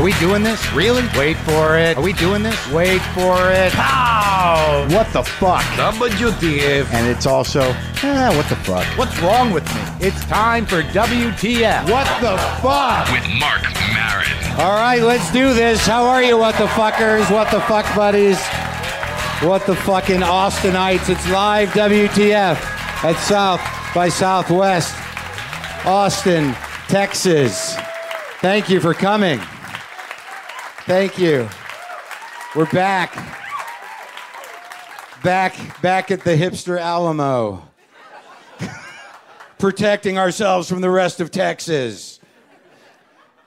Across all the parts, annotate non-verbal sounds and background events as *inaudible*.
Are we doing this? Really? Wait for it. Are we doing this? Wait for it. Pow! What the fuck? WTF. And it's also, eh, what the fuck? What's wrong with me? It's time for WTF. What the fuck? with Marc Maron. All right, let's do this. How are you, what the fuckers? What the fuck buddies? What the fucking Austinites? It's live WTF at South by Southwest, Austin, Texas. Thank you for coming. Thank you. We're back. Back, back at the hipster Alamo. *laughs* Protecting ourselves from the rest of Texas.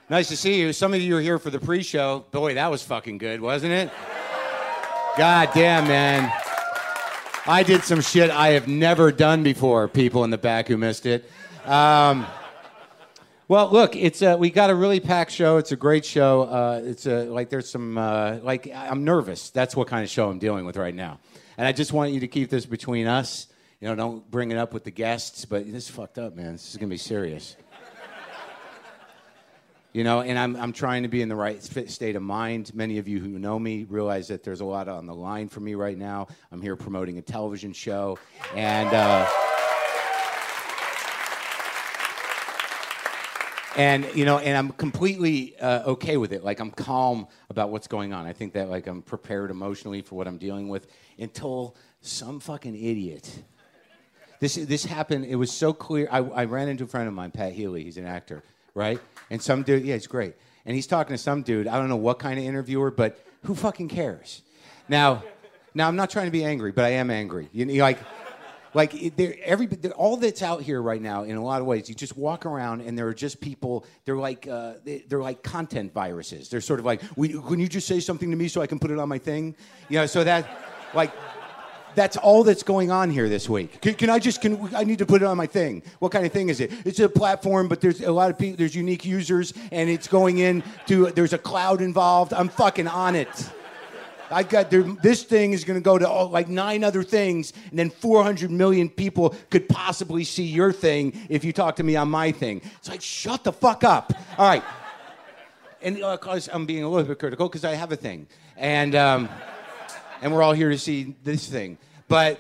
Nice to see you. Some of you are here for the pre show. Boy, that was fucking good, wasn't it? God damn, man. I did some shit I have never done before, people in the back who missed it. Um, well, look, it's uh, we got a really packed show. It's a great show. Uh, it's a, like there's some uh, like I'm nervous. That's what kind of show I'm dealing with right now. And I just want you to keep this between us. You know, don't bring it up with the guests. But this is fucked up, man. This is gonna be serious. You know, and I'm, I'm trying to be in the right state of mind. Many of you who know me realize that there's a lot on the line for me right now. I'm here promoting a television show, and uh, and you know, and I'm completely uh, okay with it. Like I'm calm about what's going on. I think that like I'm prepared emotionally for what I'm dealing with until some fucking idiot. This this happened. It was so clear. I, I ran into a friend of mine, Pat Healy. He's an actor, right? And some dude, yeah, he's great. And he's talking to some dude. I don't know what kind of interviewer, but who fucking cares? Now, now I'm not trying to be angry, but I am angry. You like, like every all that's out here right now, in a lot of ways, you just walk around and there are just people. They're like uh, they, they're like content viruses. They're sort of like, can you just say something to me so I can put it on my thing? You know, so that like that's all that's going on here this week. Can, can I just? Can I need to put it on my thing? What kind of thing is it? It's a platform, but there's a lot of people. There's unique users, and it's going in to. There's a cloud involved. I'm fucking on it. I got there, this thing is going to go to all, like nine other things, and then 400 million people could possibly see your thing if you talk to me on my thing. It's like shut the fuck up. All right. And uh, 'cause I'm being a little bit critical because I have a thing, and. Um, and we're all here to see this thing. But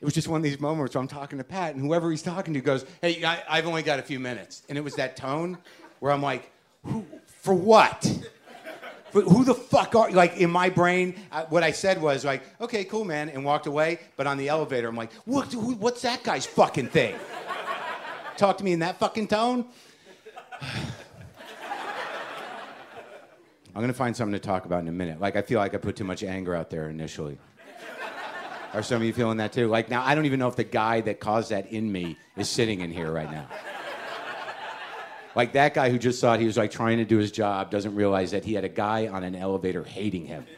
it was just one of these moments where I'm talking to Pat, and whoever he's talking to goes, "Hey, I, I've only got a few minutes," and it was that tone where I'm like, who, "For what?" For who the fuck are you? like in my brain? uh, what I said was like, "Okay, cool, man," and walked away. But on the elevator, I'm like, "What? Who, what's that guy's fucking thing?" *laughs* Talk to me in that fucking tone. *sighs* I'm gonna find something to talk about in a minute. Like I feel like I put too much anger out there initially. Are some of you feeling that too? Like now, I don't even know if the guy that caused that in me is sitting in here right now. Like that guy who just thought he was like trying to do his job doesn't realize that he had a guy on an elevator hating him. *laughs*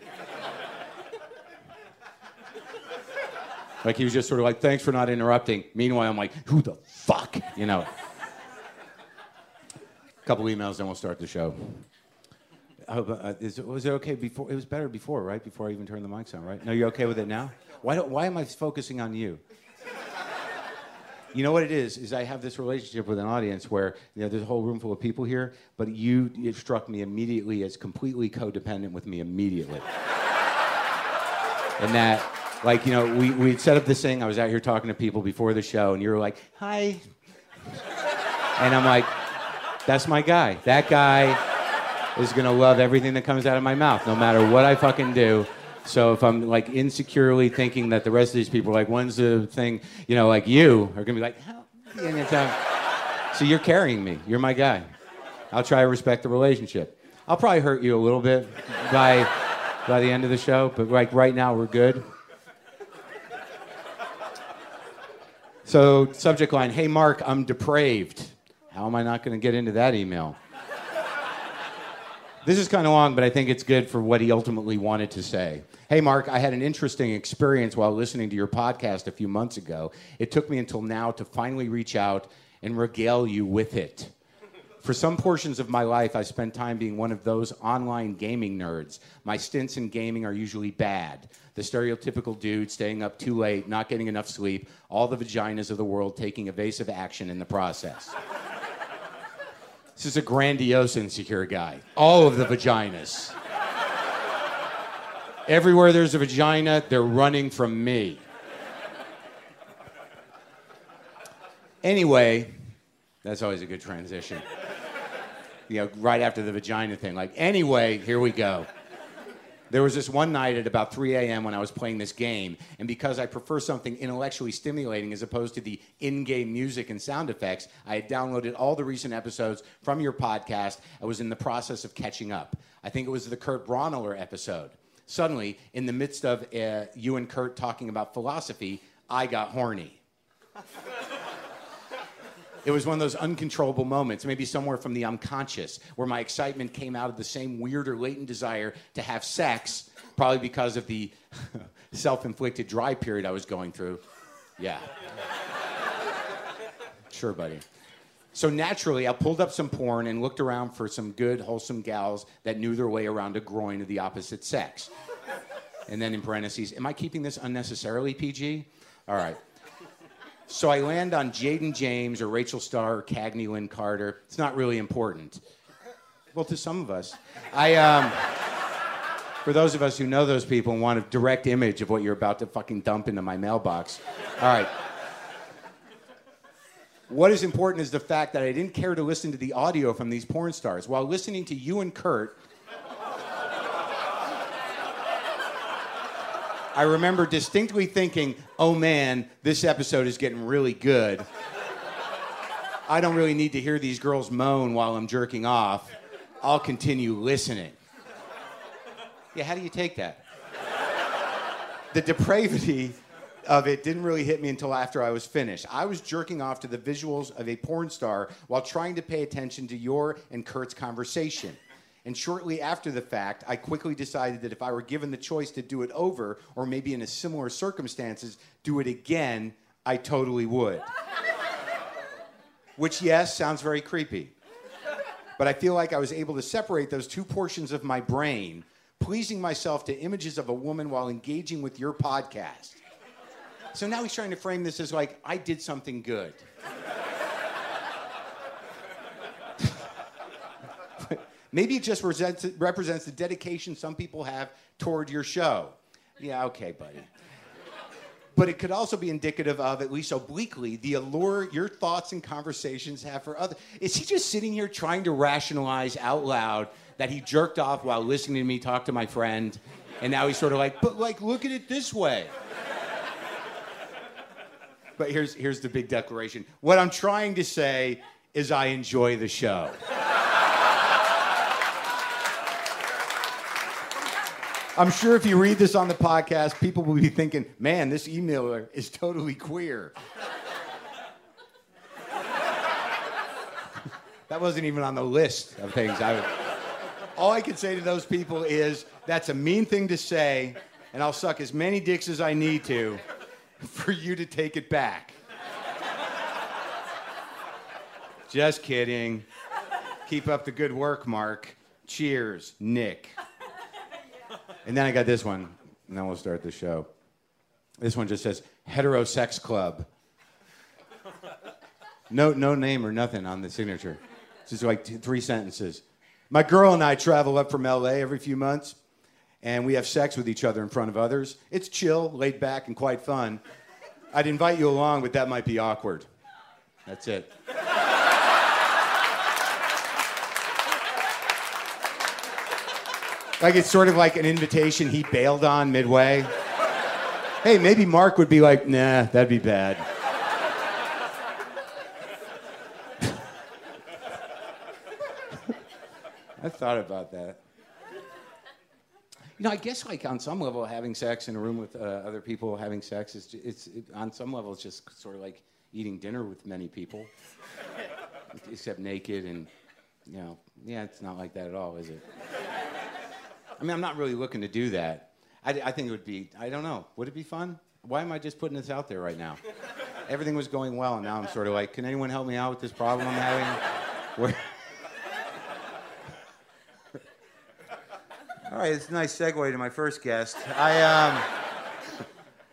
Like he was just sort of like, thanks for not interrupting. Meanwhile, I'm like, who the fuck? You know. A couple emails, then we'll start the show. Hope, uh, is, was it okay before? It was better before, right? Before I even turned the mics on, right? No, you're okay with it now? Why, don't, why am I focusing on you? You know what it is? Is I have this relationship with an audience where you know, there's a whole room full of people here, but you it struck me immediately as completely codependent with me immediately. and that, like, you know, we we set up this thing. I was out here talking to people before the show, and you were like, "Hi," and I'm like, "That's my guy. That guy." is gonna love everything that comes out of my mouth, no matter what I fucking do. So if I'm like insecurely thinking that the rest of these people like, when's the thing, you know, like you are gonna be like, um, so you're carrying me. You're my guy. I'll try to respect the relationship. I'll probably hurt you a little bit by by the end of the show, but like right now we're good. So subject line, hey Mark, I'm depraved. How am I not gonna get into that email? This is kind of long, but I think it's good for what he ultimately wanted to say. Hey, Mark, I had an interesting experience while listening to your podcast a few months ago. It took me until now to finally reach out and regale you with it. For some portions of my life, I spent time being one of those online gaming nerds. My stints in gaming are usually bad. The stereotypical dude staying up too late, not getting enough sleep, all the vaginas of the world taking evasive action in the process. This is a grandiose insecure guy. All of the vaginas. Everywhere there's a vagina, they're running from me. Anyway, that's always a good transition. You know, right after the vagina thing. Like, anyway, here we go. There was this one night at about 3 a.m. when I was playing this game, and because I prefer something intellectually stimulating as opposed to the in game music and sound effects, I had downloaded all the recent episodes from your podcast. I was in the process of catching up. I think it was the Kurt Braunohler episode. Suddenly, in the midst of uh, you and Kurt talking about philosophy, I got horny. It was one of those uncontrollable moments, maybe somewhere from the unconscious, where my excitement came out of the same weird or latent desire to have sex, probably because of the *laughs* self inflicted dry period I was going through. Yeah. Sure, buddy. So naturally, I pulled up some porn and looked around for some good, wholesome gals that knew their way around a groin of the opposite sex. And then in parentheses, am I keeping this unnecessarily PG? All right. So I land on Jayden Jaymes or Rachel Starr or Cagney Lynn Carter. It's not really important. Well, to some of us. I, um, for those of us who know those people and want a direct image of what you're about to fucking dump into my mailbox. All right. What is important is the fact that I didn't care to listen to the audio from these porn stars. While listening to you and Kurt, I remember distinctly thinking, oh man, this episode is getting really good. I don't really need to hear these girls moan while I'm jerking off. I'll continue listening. Yeah, how do you take that? The depravity of it didn't really hit me until after I was finished. I was jerking off to the visuals of a porn star while trying to pay attention to your and Kurt's conversation. And shortly after the fact, I quickly decided that if I were given the choice to do it over, or maybe in a similar circumstances, do it again, I totally would. Which, yes, sounds very creepy. But I feel like I was able to separate those two portions of my brain, pleasing myself to images of a woman while engaging with your podcast. So now he's trying to frame this as like, I did something good. Maybe it just represents, the dedication some people have toward your show. Yeah, okay, buddy. But it could also be indicative of, at least obliquely, the allure your thoughts and conversations have for others. Is he just sitting here trying to rationalize out loud that he jerked off while listening to me talk to my friend? And now he's sort of like, but like, look at it this way. but here's, here's the big declaration. What I'm trying to say is I enjoy the show. I'm sure if you read this on the podcast, people will be thinking, man, this emailer is totally queer. that wasn't even on the list of things I would. All I can say to those people is, that's a mean thing to say, and I'll suck as many dicks as I need to for you to take it back. Just kidding. Keep up the good work, Mark. Cheers, Nick. And then I got this one, and then we'll start the show. This one just says heterosex club. No, no name or nothing on the signature. It's just like three sentences. My girl and I travel up from LA every few months, and we have sex with each other in front of others. It's chill, laid back, and quite fun. I'd invite you along, but that might be awkward. That's it. Like it's sort of like an invitation he bailed on midway. hey, maybe Mark would be like, nah, that'd be bad. *laughs* I thought about that. You know, I guess like on some level, having sex in a room with uh, other people having sex is it's it, on some level it's just sort of like eating dinner with many people, *laughs* except naked and you know, yeah, it's not like that at all, is it? I mean, I'm not really looking to do that. I, I think it would be, I don't know, would it be fun? Why am I just putting this out there right now? Everything was going well, and now I'm sort of like, can anyone help me out with this problem I'm having? Where... *laughs* All right, it's a nice segue to my first guest. I, um,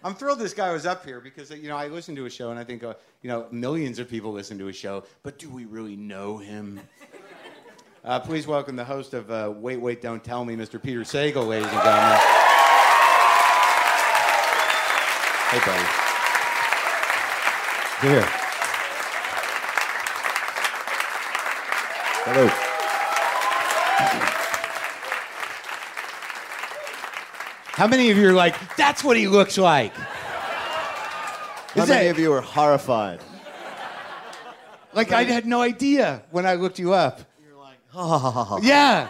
I'm thrilled this guy was up here because you know I listen to a show and I think uh, you know millions of people listen to a show, but do we really know him? Uh, please welcome the host of uh, Wait, Wait, Don't Tell Me, Mr. Peter Sagal, ladies and gentlemen. Hey, buddy. Here. Hello. How many of you are like, that's what he looks like? How Is many that- of you are horrified? Like, I had no idea when I looked you up. *laughs* Yeah.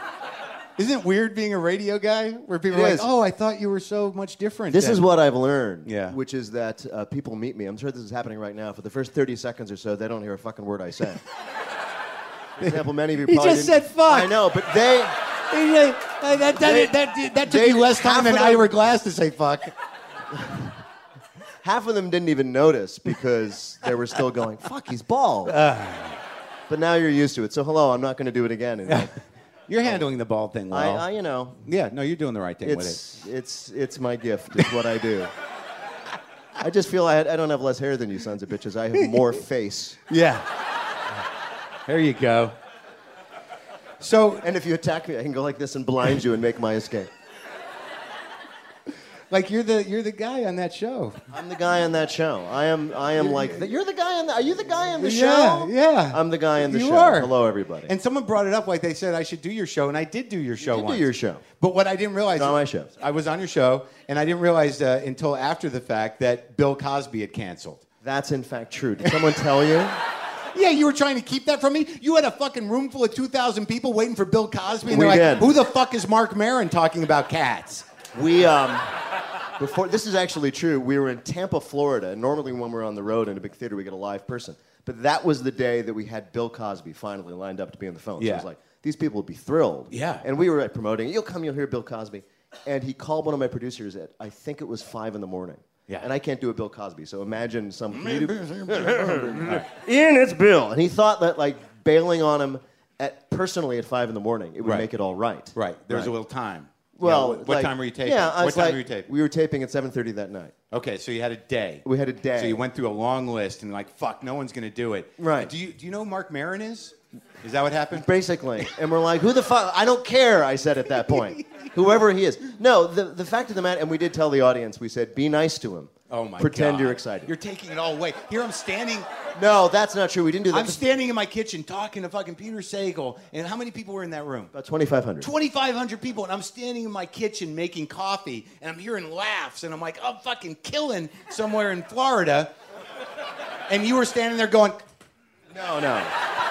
Isn't it weird being a radio guy where people It are like, is. oh, I thought you were so much different? This than-" is what I've learned. Yeah. Which is that uh, people meet me. I'm sure this is happening right now. For the first 30 seconds or so, they don't hear a fucking word I say. For example, many of you *laughs* He probably just didn't- said fuck. I know, but they. that, that, They- that, that took they- you less time than of them- Ira Glass to say fuck. *laughs* Half of them didn't even notice because they were still going, fuck, he's bald. But now you're used to it. So, hello, I'm not going to do it again. *laughs* You're handling the bald thing well. I, I, you know, yeah, no, you're doing the right thing with it. it's, it's, it's my gift. It's what I do. I just feel I, I don't have less hair than you sons of bitches. I have more *laughs* face. Yeah. there you go. So, And if you attack me, I can go like this and blind you and make my escape. Like, you're the you're the guy on that show. I'm the guy on that show. I am. I am like. The, you're the guy on. The, are you the guy on the show? yeah. I'm the guy on the You show. are. Hello, everybody. And someone brought it up, like they said I should do your show, and I did do your show did do your show. But what I didn't realize On my show. I was on your show, and I didn't realize uh, until after the fact that Bill Cosby had canceled. That's in fact true. Did someone tell you? *laughs* Yeah, you were trying to keep that from me. You had a fucking room full of 2,000 people waiting for Bill Cosby, and We they're like, "Who the fuck is Marc Maron talking about cats?" We um. Before this is actually true. We were in Tampa, Florida, and normally when we're on the road in a big theater, we get a live person. But that was the day that we had Bill Cosby finally lined up to be on the phone. So Yeah. I was like, these people would be thrilled. Yeah. And we were like, promoting. You'll come, you'll hear Bill Cosby. And he called one of my producers at I think it was five in the morning. Yeah. And I can't do a Bill Cosby, so imagine some. Ian, *laughs* it's Bill. And he thought that like bailing on him at personally at five in the morning, it would Right. make it all right. Right. There's Right. a little time. Well, You know, what, like- time were you taping? Yeah, I what time like, were you taping? We were taping at 7:30 that night. Okay, so you had a day. We had a day. So you went through a long list and like, fuck, no one's gonna do it. Right. Do you do you know who Marc Maron is? Is that what happened? Basically, and we're like, "Who the fuck? I don't care." I said at that point, *laughs* whoever he is. No, the the fact of the matter, and we did tell the audience. We said, "Be nice to him." Oh my god. Pretend God. you're excited. You're taking it all away. Here I'm standing. no, that's not true. We didn't do that. I'm standing in my kitchen talking to fucking Peter Sagal, and how many people were in that room? About 2,500. 2,500 people, and I'm standing in my kitchen making coffee, and I'm hearing laughs, and I'm like, I'm fucking killing somewhere in Florida. And you were standing there going, No, no,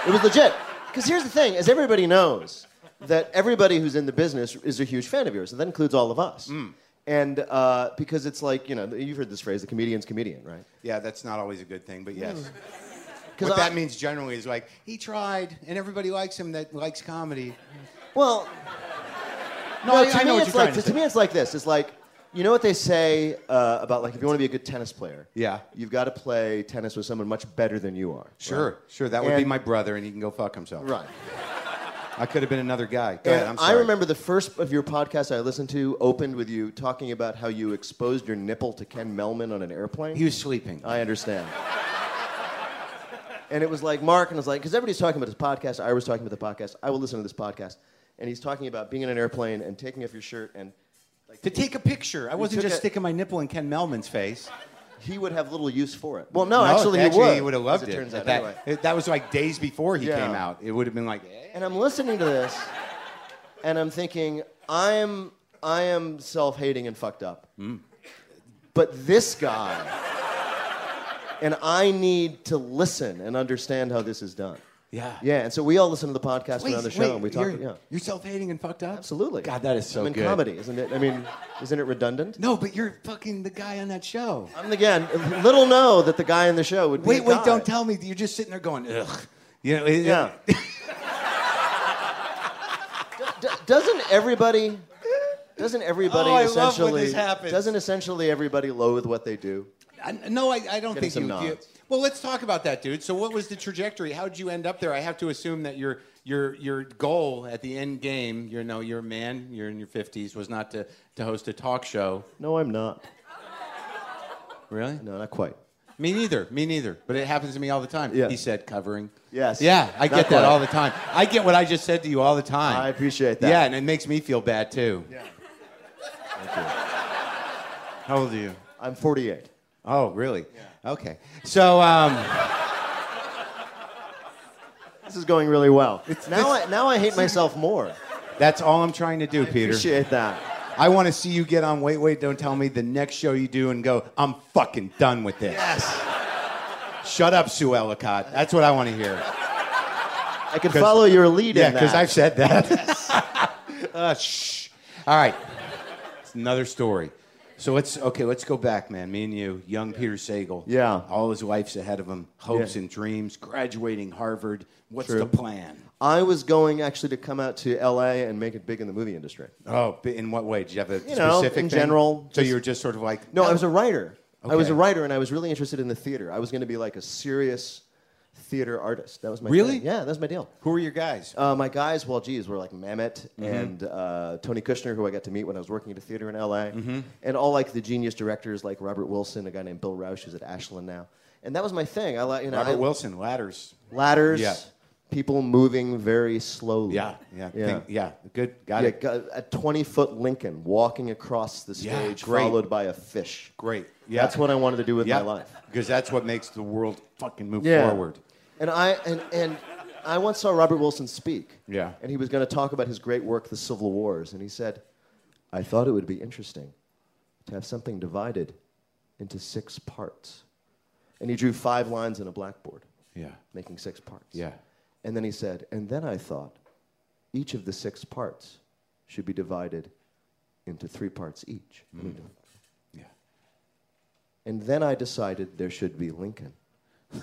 it was legit. Because here's the thing: as everybody knows, that everybody who's in the business is a huge fan of yours, and that includes all of us. Mm. And uh, because it's like, you know, you've heard this phrase, the comedian's comedian, right? Yeah, that's not always a good thing, but yes. *laughs* What I- that means generally is like, he tried, and everybody likes him that likes comedy. Well, No, I, to I know me what it's you're like trying to to, say. me it's like this. It's like you know what they say uh, about like if you want to be a good tennis player, Yeah. you've got to play tennis with someone much better than you are. Sure, sure. That would be And- my brother, and he can go fuck himself. Right. I could have been another guy. Go ahead, I'm I sorry. remember the first of your podcasts I listened to opened with you talking about how you exposed your nipple to Ken Mehlman on an airplane. he was sleeping. I understand. and it was like Mark, and it was like, because everybody's talking about his podcast. I was talking about the podcast. I will listen to this podcast. And he's talking about being in an airplane and taking off your shirt and to take a picture. I wasn't took just a- sticking my nipple in Ken Mehlman's face. He would have little use for it. Well, no, actually, he would. he would have loved it. it. turns out, that, anyway. it- that was like days before he Yeah. came out. It would have been like, eh. And I'm listening to this, and I'm thinking, I am, I am self-hating and fucked up. Hmm. But this guy, and I need to listen and understand how this is done. Yeah. Yeah, and so we all listen to the podcast Wait, on the show, wait, and we talk. You're, Yeah, you're self-hating and fucked up. absolutely. God, that is so I'm in good. comedy, isn't it? I mean, isn't it redundant? No, but you're fucking the guy on that show. I'm again. Little know that the guy in the show would be. Wait, wait, guy. don't tell me. You're just sitting there going, ugh. You know, it- Yeah. D- doesn't everybody? Doesn't everybody Oh, I love when essentially? Doesn't essentially everybody loathe what they do? I, no, I, I don't Getting think you, some you. nods. Well, let's talk about that, dude. So, what was the trajectory? How did you end up there? I have to assume that your your your goal at the end game, you know, you're a man, you're in your fifties, was not to to host a talk show. No, I'm not. Really? No, not quite. Me neither. Me neither. But it happens to me all the time. Yeah. He said covering. Yes. Yeah, I Not get that all the time. I get what I just said to you all the time. I appreciate that. Yeah, and it makes me feel bad too. Yeah. Thank you. How old are you? I'm 48. Oh, really? Okay. So, um, This is going really well. now, I, now I hate myself more. that's all I'm trying to do, Peter. Appreciate that. I want to see you get on Wait, Wait, Don't Tell Me the next show you do and go, I'm fucking done with this. Yes. Shut up, Sue Ellicott. That's what I want to hear. I can follow your lead Yeah, in that. because I've said that. *laughs* uh, shh. All right. It's another story. So let's okay. Let's go back, man. Me and you, young Peter Sagal. Yeah. All his life's ahead of him. Hopes Yeah. and dreams. Graduating Harvard. What's True. the plan? I was going actually to come out to LA and make it big in the movie industry. Oh, but in what way? Did you have a You know, specific in thing? general, So just- you were just sort of like No, I oh. was a writer. I was Okay. a writer, and I was really interested in the theater. I was going to be like a serious theater artist. That was my Really? thing. Yeah, that was my deal. Who were your guys? Uh, my guys, well, geez, were like Mamet Mm-hmm. and uh, Tony Kushner, who I got to meet when I was working at a theater in LA, Mm-hmm. and all like the genius directors like Robert Wilson, a guy named Bill Rauch, who's at Ashland now. And that was my thing. I like, you know, Robert I- Wilson, ladders. ladders, Yeah. people moving very slowly. Yeah, yeah, yeah. think- yeah. Good, got Yeah, it. a 20 foot Lincoln walking across the stage, great. followed by a fish. Great. Yeah, That's what I wanted to do with yeah, my life. because that's what makes the world fucking move Yeah. forward. And I and, and I once saw Robert Wilson speak. Yeah. And he was going to talk about his great work, The Civil Wars, and he said, "I thought it would be interesting to have something divided into six parts." And he drew five lines in a blackboard, Yeah, making six parts. yeah. And then he said, "And then I thought each of the six parts should be divided into three parts each." Mm. Yeah. And then I decided there should be Lincoln. *laughs*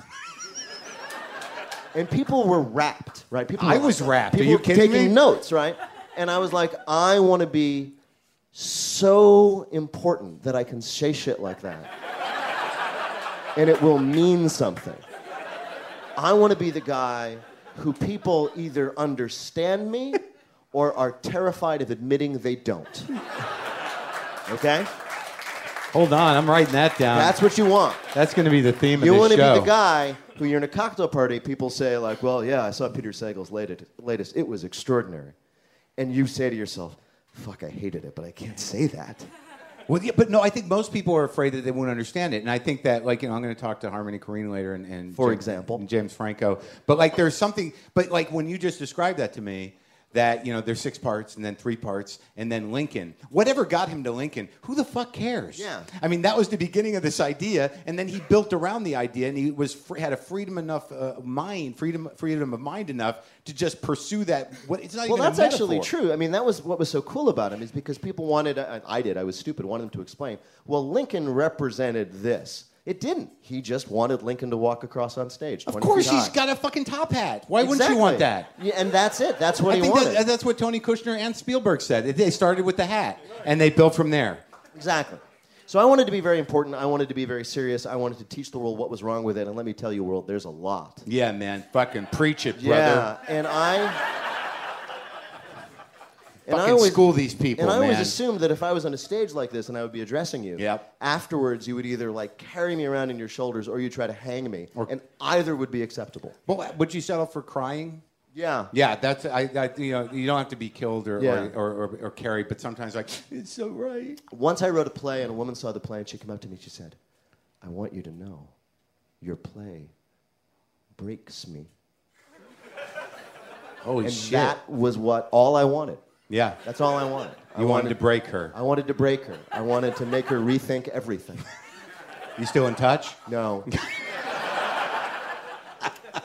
and people were rapt, right? People I was rapt. Are you kidding taking me? notes, right? And I was like, I want to be so important that I can say shit like that. and it will mean something. I want to be the guy who people either understand me or are terrified of admitting they don't. Okay? Hold on, I'm writing that down. That's what you want. That's going to be the theme You of the show. You want to be the guy who you're in a cocktail party, people say, like, well, yeah, I saw Peter Sagal's latest, latest. It was extraordinary. And you say to yourself, fuck, I hated it, but I can't say that. Well, yeah, but no, I think most people are afraid that they won't understand it, and I think that, like, you know, I'm going to talk to Harmony Korine later, and, and For James- example. and James Franco. But like, there's something. But like, when you just described that to me, that you know, there's six parts, and then three parts, and then Lincoln. Whatever got him to Lincoln, who the fuck cares? Yeah. I mean, that was the beginning of this idea, and then he built around the idea, and he was had a freedom enough uh, mind, freedom, freedom of mind enough to just pursue that. What it's not Well, that's actually true. I mean, that was what was so cool about him is because people wanted, I, I did, I was stupid, wanted him to explain, well, Lincoln represented this. It didn't. He just wanted Lincoln to walk across on stage. Of course, he's got a fucking top hat. Why wouldn't you want that? Yeah, and that's it. That's what I he think wanted. that, that's what Tony Kushner and Spielberg said. They started with the hat, and they built from there. Exactly. So I wanted to be very important. I wanted to be very serious. I wanted to teach the world what was wrong with it. And let me tell you, world, there's a lot. Yeah, man, fucking preach it, brother. Yeah, and I. And Fucking I always school these people, And I always man. assumed that if I was on a stage like this and I would be addressing you, Yep. afterwards you would either like carry me around in your shoulders or you'd try to hang me, Or- and either would be acceptable. Well, would you settle for crying? Yeah. Yeah, that's I, I. You know, you don't have to be killed or Yeah. or, or, or, or carried, but sometimes like it's so right. Once I wrote a play, and a woman saw the play, and she came up to me. She said, "I want you to know, your play breaks me." Holy And shit! that was what all I wanted. Yeah, That's all I wanted. I you wanted to break her. I wanted to break her. I wanted to make her rethink everything. You still in touch? No.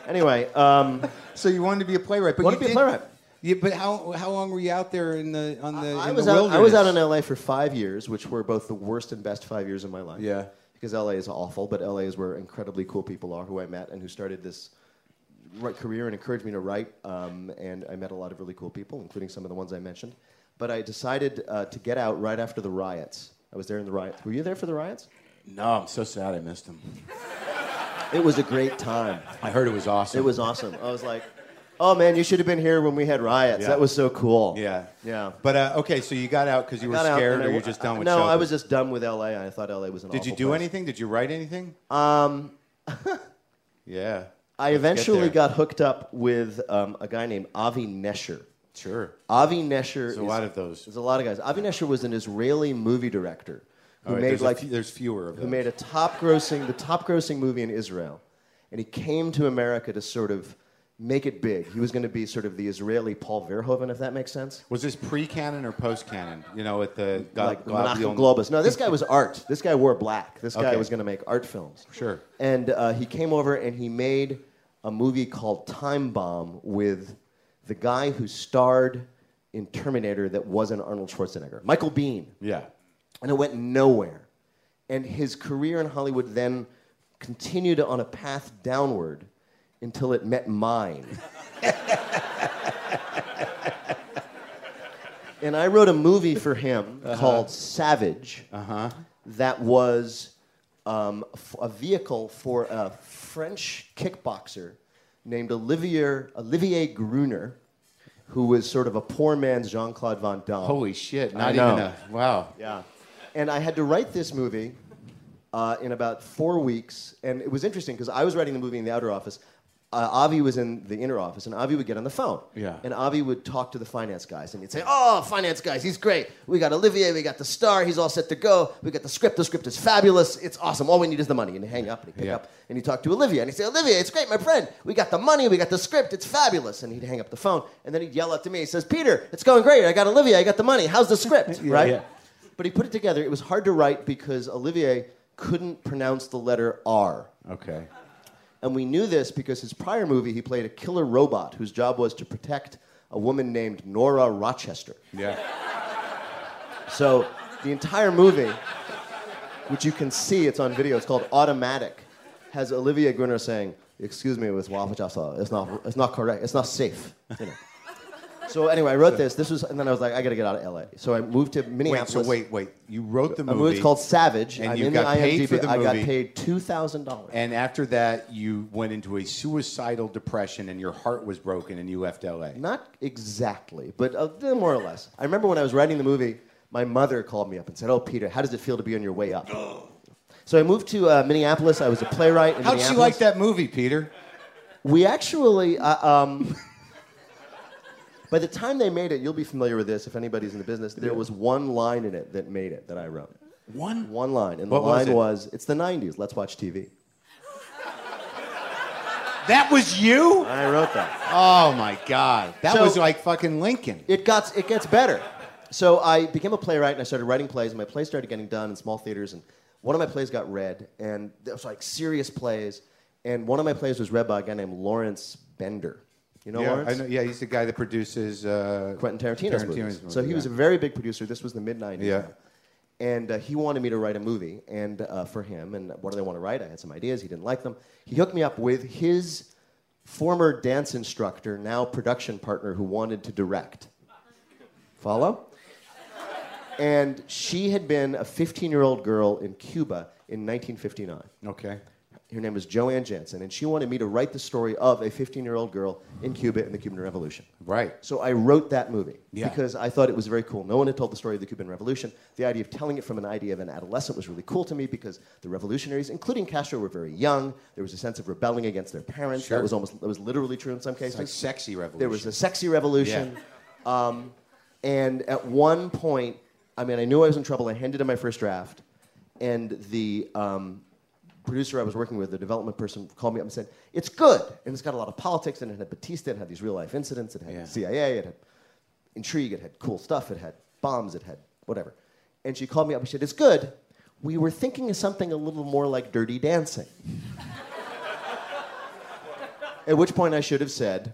anyway, um, So you wanted to be a playwright, but Wanted you to be a playwright. Yeah, but how how long were you out there in the on the I in was the out. wilderness? I was out in LA for five years, which were both the worst and best five years of my life. Yeah. Because LA is awful, but LA is where incredibly cool people are who I met and who started this right career and encouraged me to write. Um, and I met a lot of really cool people, including some of the ones I mentioned. But I decided uh, to get out right after the riots. I was there in the riots. Were you there for the riots? No, I'm so sad I missed them. It was a great time. I heard it was awesome. It was awesome. I was like, Oh man, you should have been here when we had riots. Yeah. That was so cool. Yeah. Yeah. But uh, okay, so you got out because you were scared, or I- you're just done with No, I was just done with LA. I thought LA was an Did you do place. anything? Did you write anything? Um, *laughs* Yeah. I Let's eventually got hooked up with um, a guy named Avi Nesher. Sure. Avi Nesher. There's a is- lot of those. There's a lot of guys. Avi Nesher was an Israeli movie director who right, made there's, like few- there's fewer of who made a top grossing the top grossing movie in Israel, and he came to America to sort of make it big. He was going to be sort of the Israeli Paul Verhoeven, if that makes sense. Was this pre-Cannon or post-Cannon? You know, at the Ga- like Menachem Globus. No, this guy was art. This guy wore black. This guy Okay. was going to make art films. Sure. And uh, he came over and he made a movie called Time Bomb with the guy who starred in Terminator that wasn't Arnold Schwarzenegger, Michael Biehn. Yeah. And it went nowhere. And his career in Hollywood then continued on a path downward until it met mine. and I wrote a movie for him called Savage Uh-huh. that was um, f- a vehicle for a French kickboxer named Olivier, Olivier Gruner, who was sort of a poor man's Jean Claude Van Damme. Holy shit! Not even a wow. Yeah. And I had to write this movie uh, in about four weeks. And it was interesting because I was writing the movie in the outer office. Uh, Avi was in the inner office, and Avi would get on the phone. Yeah. And Avi would talk to the finance guys, and he'd say, "Oh, finance guys, he's great. We got Olivier, we got the star, he's all set to go. We got the script. The script is fabulous. It's awesome. All we need is the money." And he'd hang up, and he'd pick Yeah. up, and he'd talk to Olivia, and he'd say, "Olivia, it's great, my friend. We got the money, we got the script. It's fabulous." And he'd hang up the phone, and then he'd yell out to me. He says, "Peter, it's going great. I got Olivia. I got the money. How's the script?" *laughs* Yeah, right? yeah. But he put it together. It was hard to write because Olivier couldn't pronounce the letter R. Okay. And we knew this because his prior movie, he played a killer robot whose job was to protect a woman named Nora Rochester. Yeah. So the entire movie, which you can see, it's on video, it's called Automatic, has Olivia Gruner saying, Excuse me, with Wafajasa, it's not, it's not correct, it's not safe. You know. So anyway, I wrote this. This was, and then I was like, I got to get out of LA. So I moved to Wait. Minneapolis. So wait, wait. You wrote the A movie. movie it's called Savage. and I'm you in got the paid IMDb. for the movie. I got paid two thousand dollars. And after that, you went into a suicidal depression, and your heart was broken, and you left LA. Not exactly, but uh, more or less. I remember when I was writing the movie, my mother called me up and said, "Oh, Peter, how does it feel to be on your way up?" so I moved to uh, Minneapolis. I was a playwright in How'd she like that movie, Peter? We actually, uh, um, by the time they made it, you'll be familiar with this if anybody's in the business. There was one line in it that made it that I wrote. One. One line, and the What was line it? was, "It's the '90s. Let's watch TV." That was you? I wrote that. Oh my God. That So- was like fucking Lincoln. it got it gets better. So I became a playwright and I started writing plays. And my plays started getting done in small theaters, and one of my plays got read, and it was like serious plays. And one of my plays was read by a guy named Lawrence Bender. You know yeah, Lawrence? I know, yeah, he's the guy that produces uh, Quentin Tarantino's, Tarantino's movies. So he movie, was a very big producer. This was the mid '90s. Yeah. And uh, he wanted me to write a movie, and uh, for him, and what do they want to write? I had some ideas. He didn't like them. He hooked me up with his former dance instructor, now production partner, who wanted to direct. Follow? And she had been a 15-year-old girl in Cuba in 1959. Okay. Her name was Joanne Jansen, and she wanted me to write the story of a 15-year-old girl in Cuba in the Cuban Revolution. Right. So I wrote that movie Yeah. because I thought it was very cool. No one had told the story of the Cuban Revolution. The idea of telling it from an idea of an adolescent was really cool to me because the revolutionaries, including Castro, were very young. There was a sense of rebelling against their parents. Sure. That was almost that was literally true in some cases. like sexy revolution. There was a sexy revolution. Um, and at one point, I mean, I knew I was in trouble. I handed in my first draft, and the um, producer I was working with, the development person, called me up and said, "It's good, and it's got a lot of politics, and it had Batista, it had these real life incidents, it had Yeah. CIA, it had intrigue, it had cool stuff, it had bombs, it had whatever." And she called me up and she said, "It's good. We were thinking of something a little more like Dirty Dancing." *laughs* At which point I should have said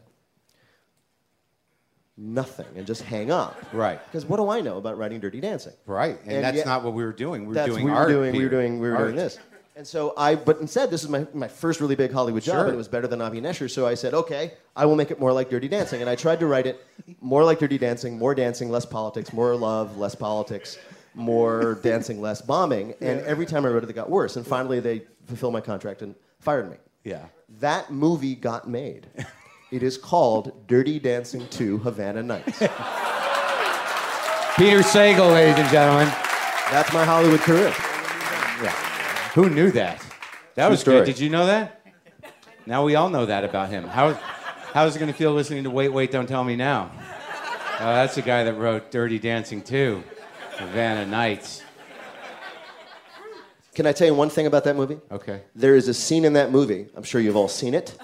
nothing and just hang up. Right. Because what do I know about writing Dirty Dancing? Right. And, And that's yet- not what we were doing. We were doing we were art. doing we were doing we were Art. doing this. And so I, but instead, this is my, my first really big Hollywood job, Sure. and it was better than Avi Nesher. So I said, okay, I will make it more like Dirty Dancing. And I tried to write it more like Dirty Dancing, more dancing, less politics, more love, less politics, more dancing, less bombing. And every time I wrote it, it got worse. And finally, they fulfilled my contract and fired me. Yeah. That movie got made. *laughs* It is called Dirty Dancing 2 Havana Nights. Peter Sagal, ladies and gentlemen. That's my Hollywood career. Who knew that? That was story. good. Did you know that? Now we all know that about him. How, how's it going to feel listening to Wait, Wait, Don't Tell Me Now? Uh, that's the guy that wrote Dirty Dancing 2, Havana Nights. Can I tell you one thing about that movie? Okay. There is a scene in that movie, I'm sure you've all seen it,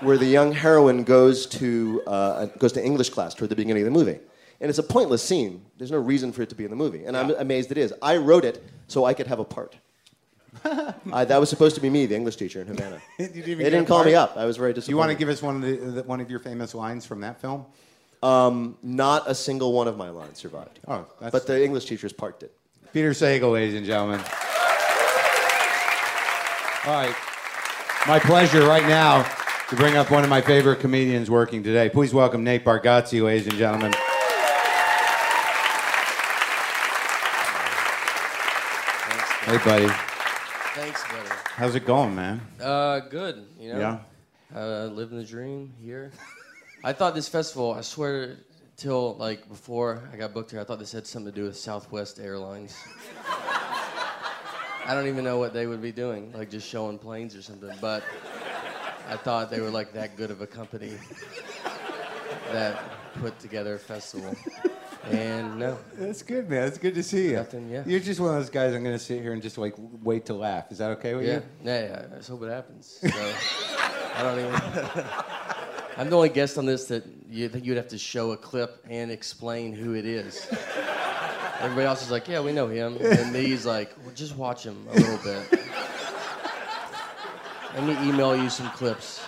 where the young heroine goes to, uh, goes to English class toward the beginning of the movie. And it's a pointless scene. There's no reason for it to be in the movie. And I'm amazed it is. I wrote it so I could have a part. *laughs* I, that was supposed to be me, the English teacher in Havana. *laughs* You didn't even They didn't a call me up. I was very Do disappointed. you want to give us one of, the, the, one of your famous lines from that film? Um, not a single one of my lines survived. Oh, that's But the English teachers parked it. Peter Sagal, ladies and gentlemen. All right. My pleasure right now to bring up one of my favorite comedians working today. Please welcome Nate Bargatze, ladies and gentlemen. Hey, buddy. Thanks, buddy. How's it going, man? Uh, good. You know, Yeah. uh, living the dream here. *laughs* I thought this festival. I swear, till like before I got booked here, I thought this had something to do with Southwest Airlines. I don't even know what they would be doing, like just showing planes or something. But I thought they were like that good of a company that put together a festival. And no, That's good, man. It's good to see you. Nothing, yeah. You're just one of those guys I'm going to sit here and just like wait to laugh. Is that okay with yeah, you? yeah, yeah. I just hope it happens. So, I don't even. *laughs* I'm the only guest on this that you, that you'd have to show a clip and explain who it is. Everybody else is like, yeah, we know him, and me's like, well, just watch him a little bit. Let me email you some clips,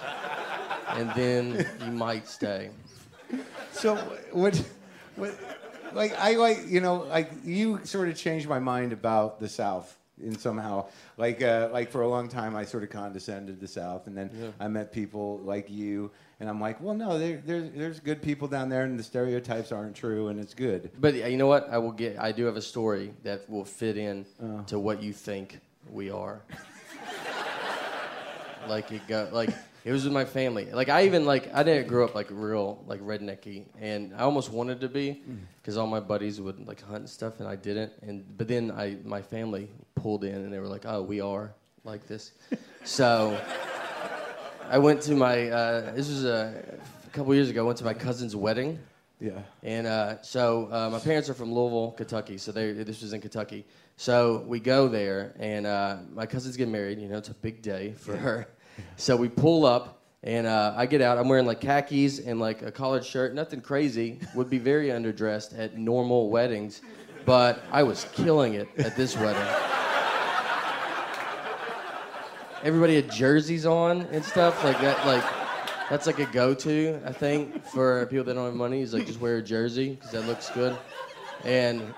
and then you might stay. So what, what, like I like you know like you sort of changed my mind about the South in somehow like uh, like for a long time I sort of condescended the South and then I met people like you and I'm like well no there, there's there's good people down there and the stereotypes aren't true and it's good. But uh, you know what? I will get. I do have a story that will fit in to what you think we are. *laughs* like it got like it was with my family. Like I even like I didn't grow up like real like rednecky, and I almost wanted to be because all my buddies would like hunt and stuff, and I didn't. And but then I my family pulled in, and they were like, "Oh, we are like this." so I went to my. Uh, this was a, a couple years ago. I went to my cousin's wedding. Yeah. And uh, so uh, my parents are from Louisville, Kentucky. So they, this was in Kentucky. So we go there, and uh, my cousin's getting married. You know, it's a big day for her. So we pull up, and uh, I get out. I'm wearing like khakis and like a collared shirt. Nothing crazy. Would be very underdressed at normal weddings, but I was killing it at this wedding. Everybody had jerseys on and stuff like that. Like that's like a go-to, I think, for people that don't have money. Is like just wear a jersey because that looks good. And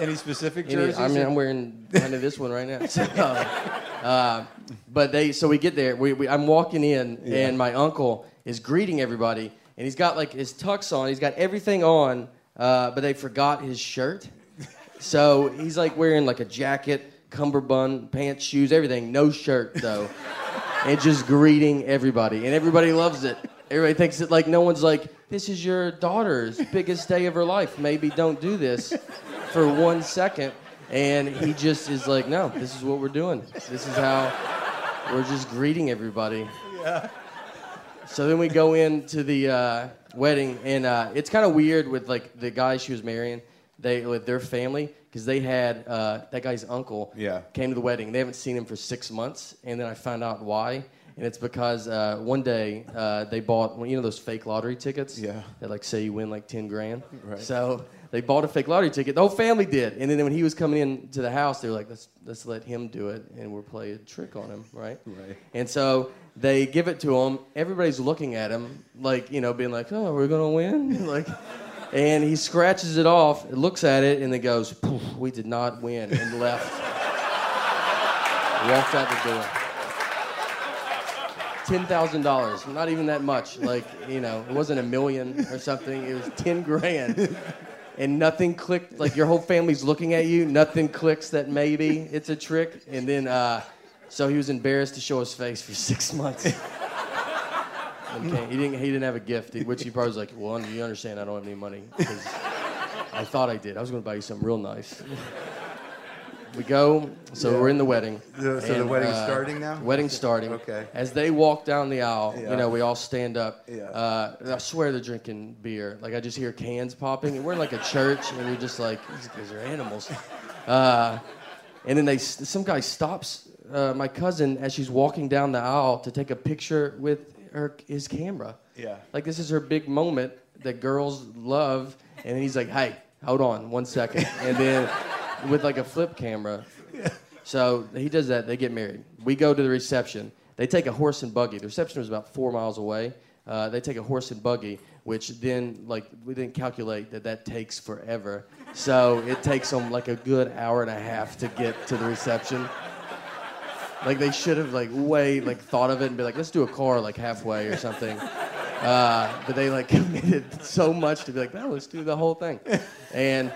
Any specific any- jerseys? I mean, I'm wearing kind of this one right now. *laughs* So, uh, but they, so we get there. We, we, I'm walking in, and my uncle is greeting everybody, and he's got like his tux on. He's got everything on, uh, but they forgot his shirt. *laughs* So he's like wearing like a jacket, cummerbund, pants, shoes, everything. No shirt though, *laughs* and just greeting everybody, and everybody loves it. Everybody thinks that like no one's like, this is your daughter's biggest day of her life. Maybe don't do this for one second. And he just is like, no, this is what we're doing. This is how we're just greeting everybody. Yeah. So then we go into the uh, wedding, and uh, it's kind of weird with like the guy she was marrying. They with their family because they had uh, that guy's uncle Yeah. came to the wedding. They haven't seen him for six months, and then I found out why. And it's because uh, one day uh, they bought you know those fake lottery tickets Yeah. that like say you win like ten grand. Right. So they bought a fake lottery ticket. The whole family did. And then when he was coming in to the house, they were like, let's let's let him do it, and we'll play a trick on him, right? Right. And so they give it to him. Everybody's looking at him, like you know, being like, "Oh, we're gonna win!" *laughs* like, and he scratches it off, looks at it, and then goes, "Poof, "We did not win," and left. Walked out the door. Ten thousand dollars. Not even that much. Like you know, it wasn't a million or something. It was ten grand. And nothing clicked. Like your whole family's looking at you. Nothing clicks that maybe it's a trick. And then, uh, so he was embarrassed to show his face for six months. *laughs* He didn't. He didn't have a gift, which he probably was like, "Well, you understand, I don't have any money." I thought I did. I was going to buy you something real nice. We go, so Yeah. we're in the wedding. Yeah, so the wedding's starting now? Wedding's starting. Okay. As they walk down the aisle, Yeah. you know, we all stand up. Yeah. Uh, I swear they're drinking beer. Like I just hear cans popping, and we're in like a church, and you're just like, these guys are animals. Uh, and then they, some guy stops uh, my cousin as she's walking down the aisle to take a picture with her his camera. Yeah. Like this is her big moment that girls love, and he's like, "Hey, hold on one second. and then with like a flip camera. So he does that. They get married. We go to the reception. They take a horse and buggy. The reception was about four miles away. Uh, they take a horse and buggy, which then like we didn't calculate that that takes forever. So it takes them like a good hour and a half to get to the reception. Like they should have like way like thought of it and be like, let's do a car like halfway or something. Uh, but they like *laughs* committed so much to be like, no, let's do the whole thing. And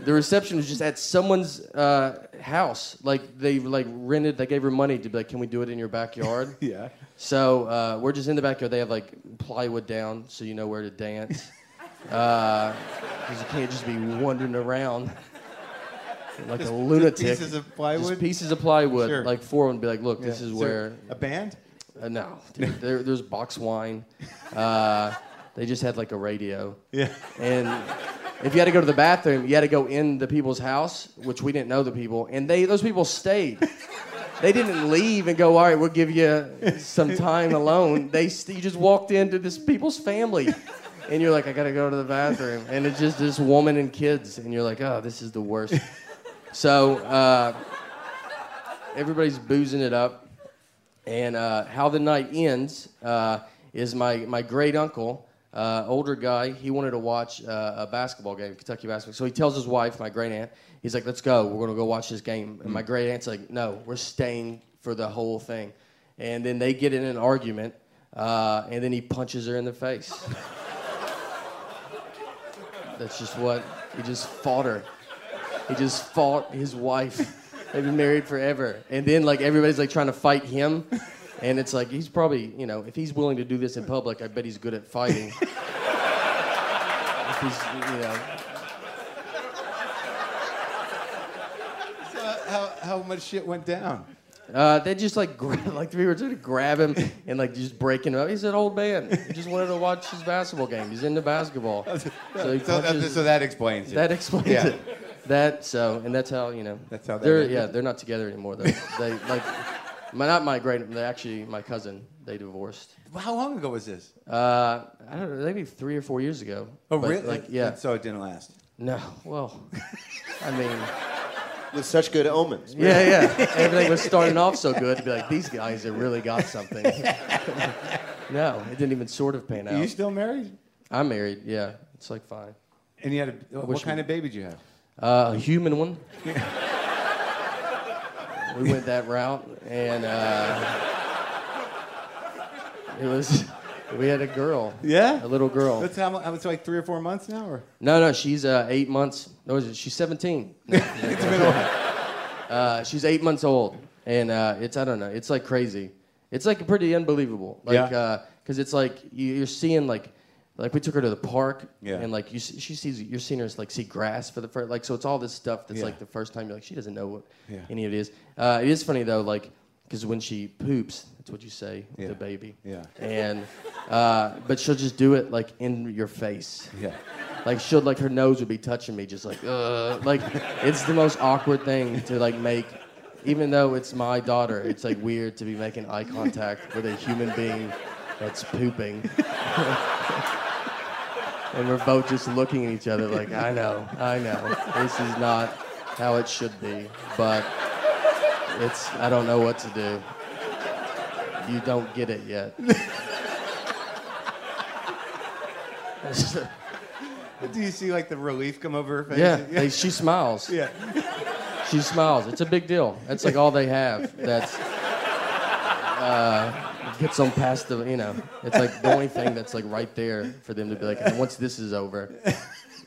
the reception was just at someone's uh, house. Like they like rented, they gave her money to be like, can we do it in your backyard? *laughs* Yeah. So uh, we're just in the backyard. They have like plywood down, so you know where to dance. *laughs* Because you can't just be wandering around *laughs* like a lunatic. pieces of plywood? Just pieces of plywood. Sure. Like four would be like, look, this Yeah. is there where. a band. Uh, no, dude, there, there's box wine. They just had like a radio. Yeah. And if you had to go to the bathroom, you had to go in the people's house, which we didn't know the people, and they those people stayed. They didn't leave and go, all right, we'll give you some time alone. They st- you just walked into this people's family, and you're like, I gotta go to the bathroom, and it's just this woman and kids, and you're like, oh, this is the worst. So uh, everybody's boozing it up, and uh, how the night ends uh, is my my great uncle uh, older guy, he wanted to watch uh, a basketball game, Kentucky basketball. So he tells his wife, my great aunt, he's like, "Let's go. We're gonna go watch this game." And my great aunt's like, "No, we're staying for the whole thing." And then they get in an argument, uh, and then he punches her in the face. *laughs* That's just what he just fought her. He just fought his wife. They've been married forever, and then like everybody's like trying to fight him. And it's like he's probably, you know, if he's willing to do this in public, I bet he's good at fighting. *laughs* if he's, you know, So how, how much shit went down? uh, they just like *laughs* gra- like three were trying to grab him and like just breaking him up. He's an old man. He just wanted to watch his basketball game. He's into basketball. *laughs* So he So, that, punches. so that explains it. That explains Yeah. it. That so, and that's how you know. That's how they're yeah they're not together anymore though. they like, my, not my great. Actually my cousin. They divorced. How long ago was this? Uh, I don't know, maybe three or four years ago. Oh, But, really? Like yeah. And so it didn't last. No, well, I mean, with such good omens. yeah, yeah. Everything was starting off so good to be like these guys have really got something. *laughs* no, it didn't even sort of pan out. Are you out. still married? I'm married. Yeah, it's like fine. And you had a, what wish kind we- of baby did you have? Uh, a human one. *laughs* we went that route, and uh, it was. We had a girl. Yeah? A little girl. That's how mu- it's like three or four months now, or No, no, she's uh, eight months. No, she's 17. *laughs* No, it's been a while. uh, she's eight months old, and uh, it's I don't know. It's like crazy. It's like pretty unbelievable. Like, Yeah. because it's like you, you're seeing like, like we took her to the park, Yeah. and like you, she sees you're seeing her like see grass for the first like so it's all this stuff that's Yeah. like the first time you're like she doesn't know what Yeah. any of it is. Uh, it is funny though, like because when she poops, that's what you say Yeah. the baby. Yeah. And uh, but she'll just do it like in your face. Yeah. Like she'll like her nose would be touching me, just like uh, like it's the most awkward thing to like make. Even though it's my daughter, it's like weird to be making eye contact with a human being that's pooping. *laughs* and we're both just looking at each other like, I know, I know, this is not how it should be, but it's I don't know what to do. You don't get it yet. *laughs* Do you see like the relief come over her face? Yeah, *laughs* they, she smiles. yeah. She smiles. It's a big deal. That's like all they have. That's uh, gets them past the. You know, it's like the only thing that's like right there for them to be like, once this is over,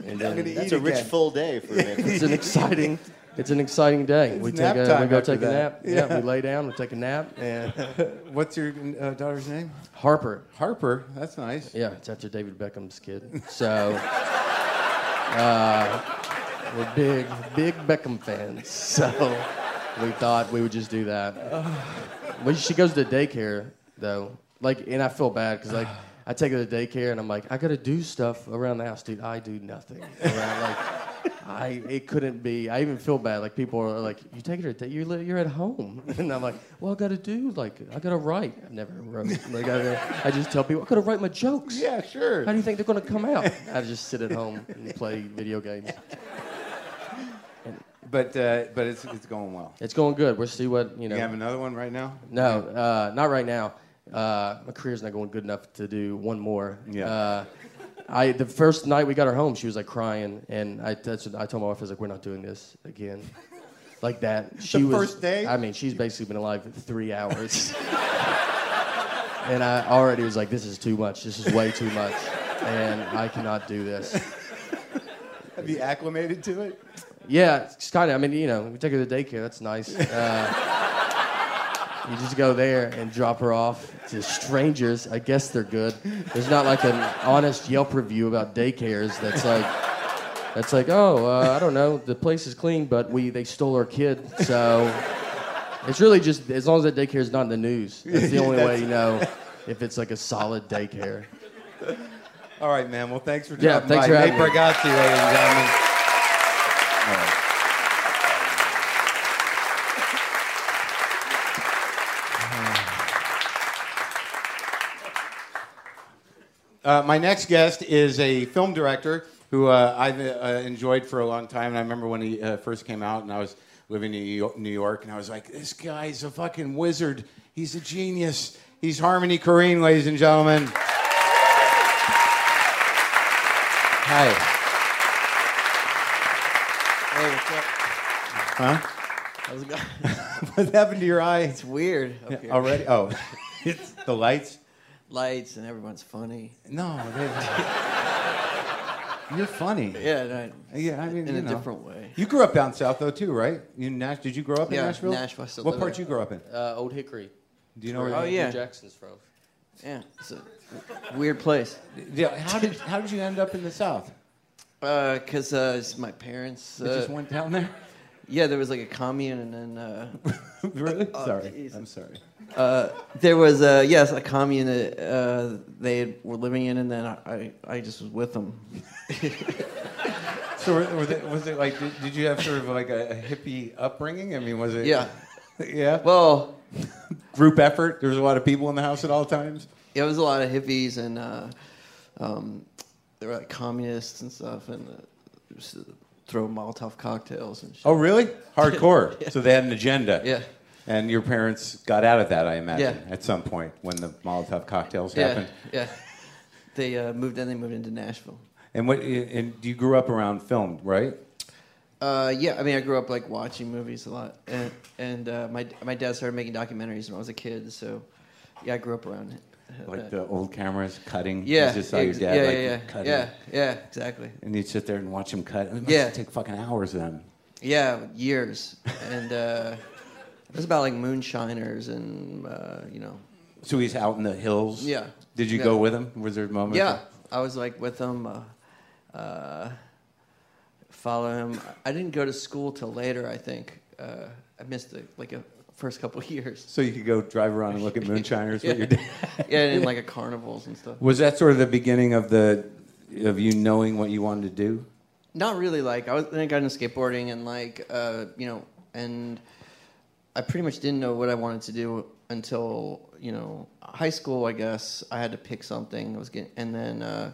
and then gonna eat That's a rich again. full day for me. *laughs* it's an exciting. it's an exciting day. we take a, we go after take a that. nap. Yeah. we lay down, we take a nap, and *laughs* What's your uh, daughter's name? Harper. Harper. That's nice. Yeah, it's after David Beckham's kid. So *laughs* uh, we're big, big Beckham fans. So we thought we would just do that. *sighs* Well, she goes to daycare though. Like, and I feel bad because like *sighs* I take her to daycare and I'm like, I gotta do stuff around the house, dude. I do nothing *laughs* around like. I it couldn't be. I even feel bad. Like people are like, "You take her to day, you're you're at home," *laughs* and I'm like, "Well, I got to do like I got to write." I never wrote. Like I, I just tell people I got to write my jokes. Yeah, sure. How do you think they're going to come out? I just sit at home and play video games. *laughs* But uh, but it's it's going well. It's going good. We'll see what you know. You have another one right now? no, uh, not right now. Uh, my career's not going good enough to do one more. Yeah. Uh, I the first night we got her home, she was like crying, and I that's, I told my wife I was like, "We're not doing this again." Like that. She The was, first day? I mean, she's basically been alive for three hours. and I already was like, "This is too much. This is way too much, and I cannot do this." Have you acclimated to it? Yeah, it's kind of. I mean, you know, we take her to daycare. That's nice. Uh, you just go there and drop her off to strangers. I guess they're good. There's not like an honest Yelp review about daycares that's like, that's like, oh, uh, I don't know, the place is clean, but we they stole our kid. So it's really just as long as that daycare is not in the news. That's the only way *laughs* you know if it's like a solid daycare. All right, man. Well, thanks for Yeah, dropping thanks by. for Nate having me. Bargatze, ladies and gentlemen. Uh, my next guest is a film director who uh, I've uh, enjoyed for a long time. And I remember when he uh, first came out, and I was living in New York, and I was like, "This guy's a fucking wizard. He's a genius. He's Harmony Korine, ladies and gentlemen." Hi. Hey, what's up? Huh? How's it going? *laughs* what happened to your eye It's weird already? Oh, it's *laughs* *laughs* the lights. Lights and everyone's funny. No, they- *laughs* you're funny. Yeah, no, Yeah, I mean, in you a know. different way. You grew up down south though too, right? You Nash? Did you grow up in Yeah, Nashville? Nashville, still what part there. you grew up in? Uh, Old Hickory. Do you know where? Oh, Hugh yeah. Jackson's from. Yeah, it's a weird place. Yeah, how did how did you end up in the south? Uh, cause uh, it's my parents. Uh, just went down there. Yeah, there was like a commune, and then uh, *laughs* really? Oh, sorry. I'm sorry. uh, there was uh, yes a commune that uh, they were living in, and then I, I, I just was with them. *laughs* So were, were they, was it like? Did, did you have sort of like a, a hippie upbringing? I mean, was it? Yeah. *laughs* Yeah. Well, Group effort. There was a lot of people in the house at all times. yeah, it was a lot of hippies, and uh, um, there were like communists and stuff, and uh, throw Molotov cocktails and shit. Oh, really? *laughs* Hardcore. So they had an agenda. Yeah. And your parents got out of that, I imagine, Yeah. at some point when the Molotov cocktails Yeah, happened. yeah. They uh, moved in. They moved into Nashville. And what? And you grew up around film, right? Uh, yeah, I mean, I grew up like watching movies a lot, and and uh, my my dad started making documentaries when I was a kid. So, yeah, I grew up around it. Like the old cameras cutting. yeah, You just saw your dad yeah, like yeah, yeah, cutting. yeah, yeah, exactly. And you'd sit there and watch him cut. It must Yeah. take fucking hours then. Yeah, years, and uh, it was about like moonshiners and uh, you know. So he's out in the hills. Yeah. Did you Yeah. go with him? Was there a moment? Yeah, I was like with him. Uh, uh, follow him. I didn't go to school till later. I think uh, I missed the, like a first couple of *laughs* years. So you could go drive around and look at moonshiners Yeah. with your *laughs* dad. yeah, and *laughs* like at carnivals and stuff. Was that sort of the beginning of the of you knowing what you wanted to do? Not really. Like I was then I got into skateboarding and like uh, you know, and I pretty much didn't know what I wanted to do until you know high school. I guess I had to pick something. I was getting, and then uh,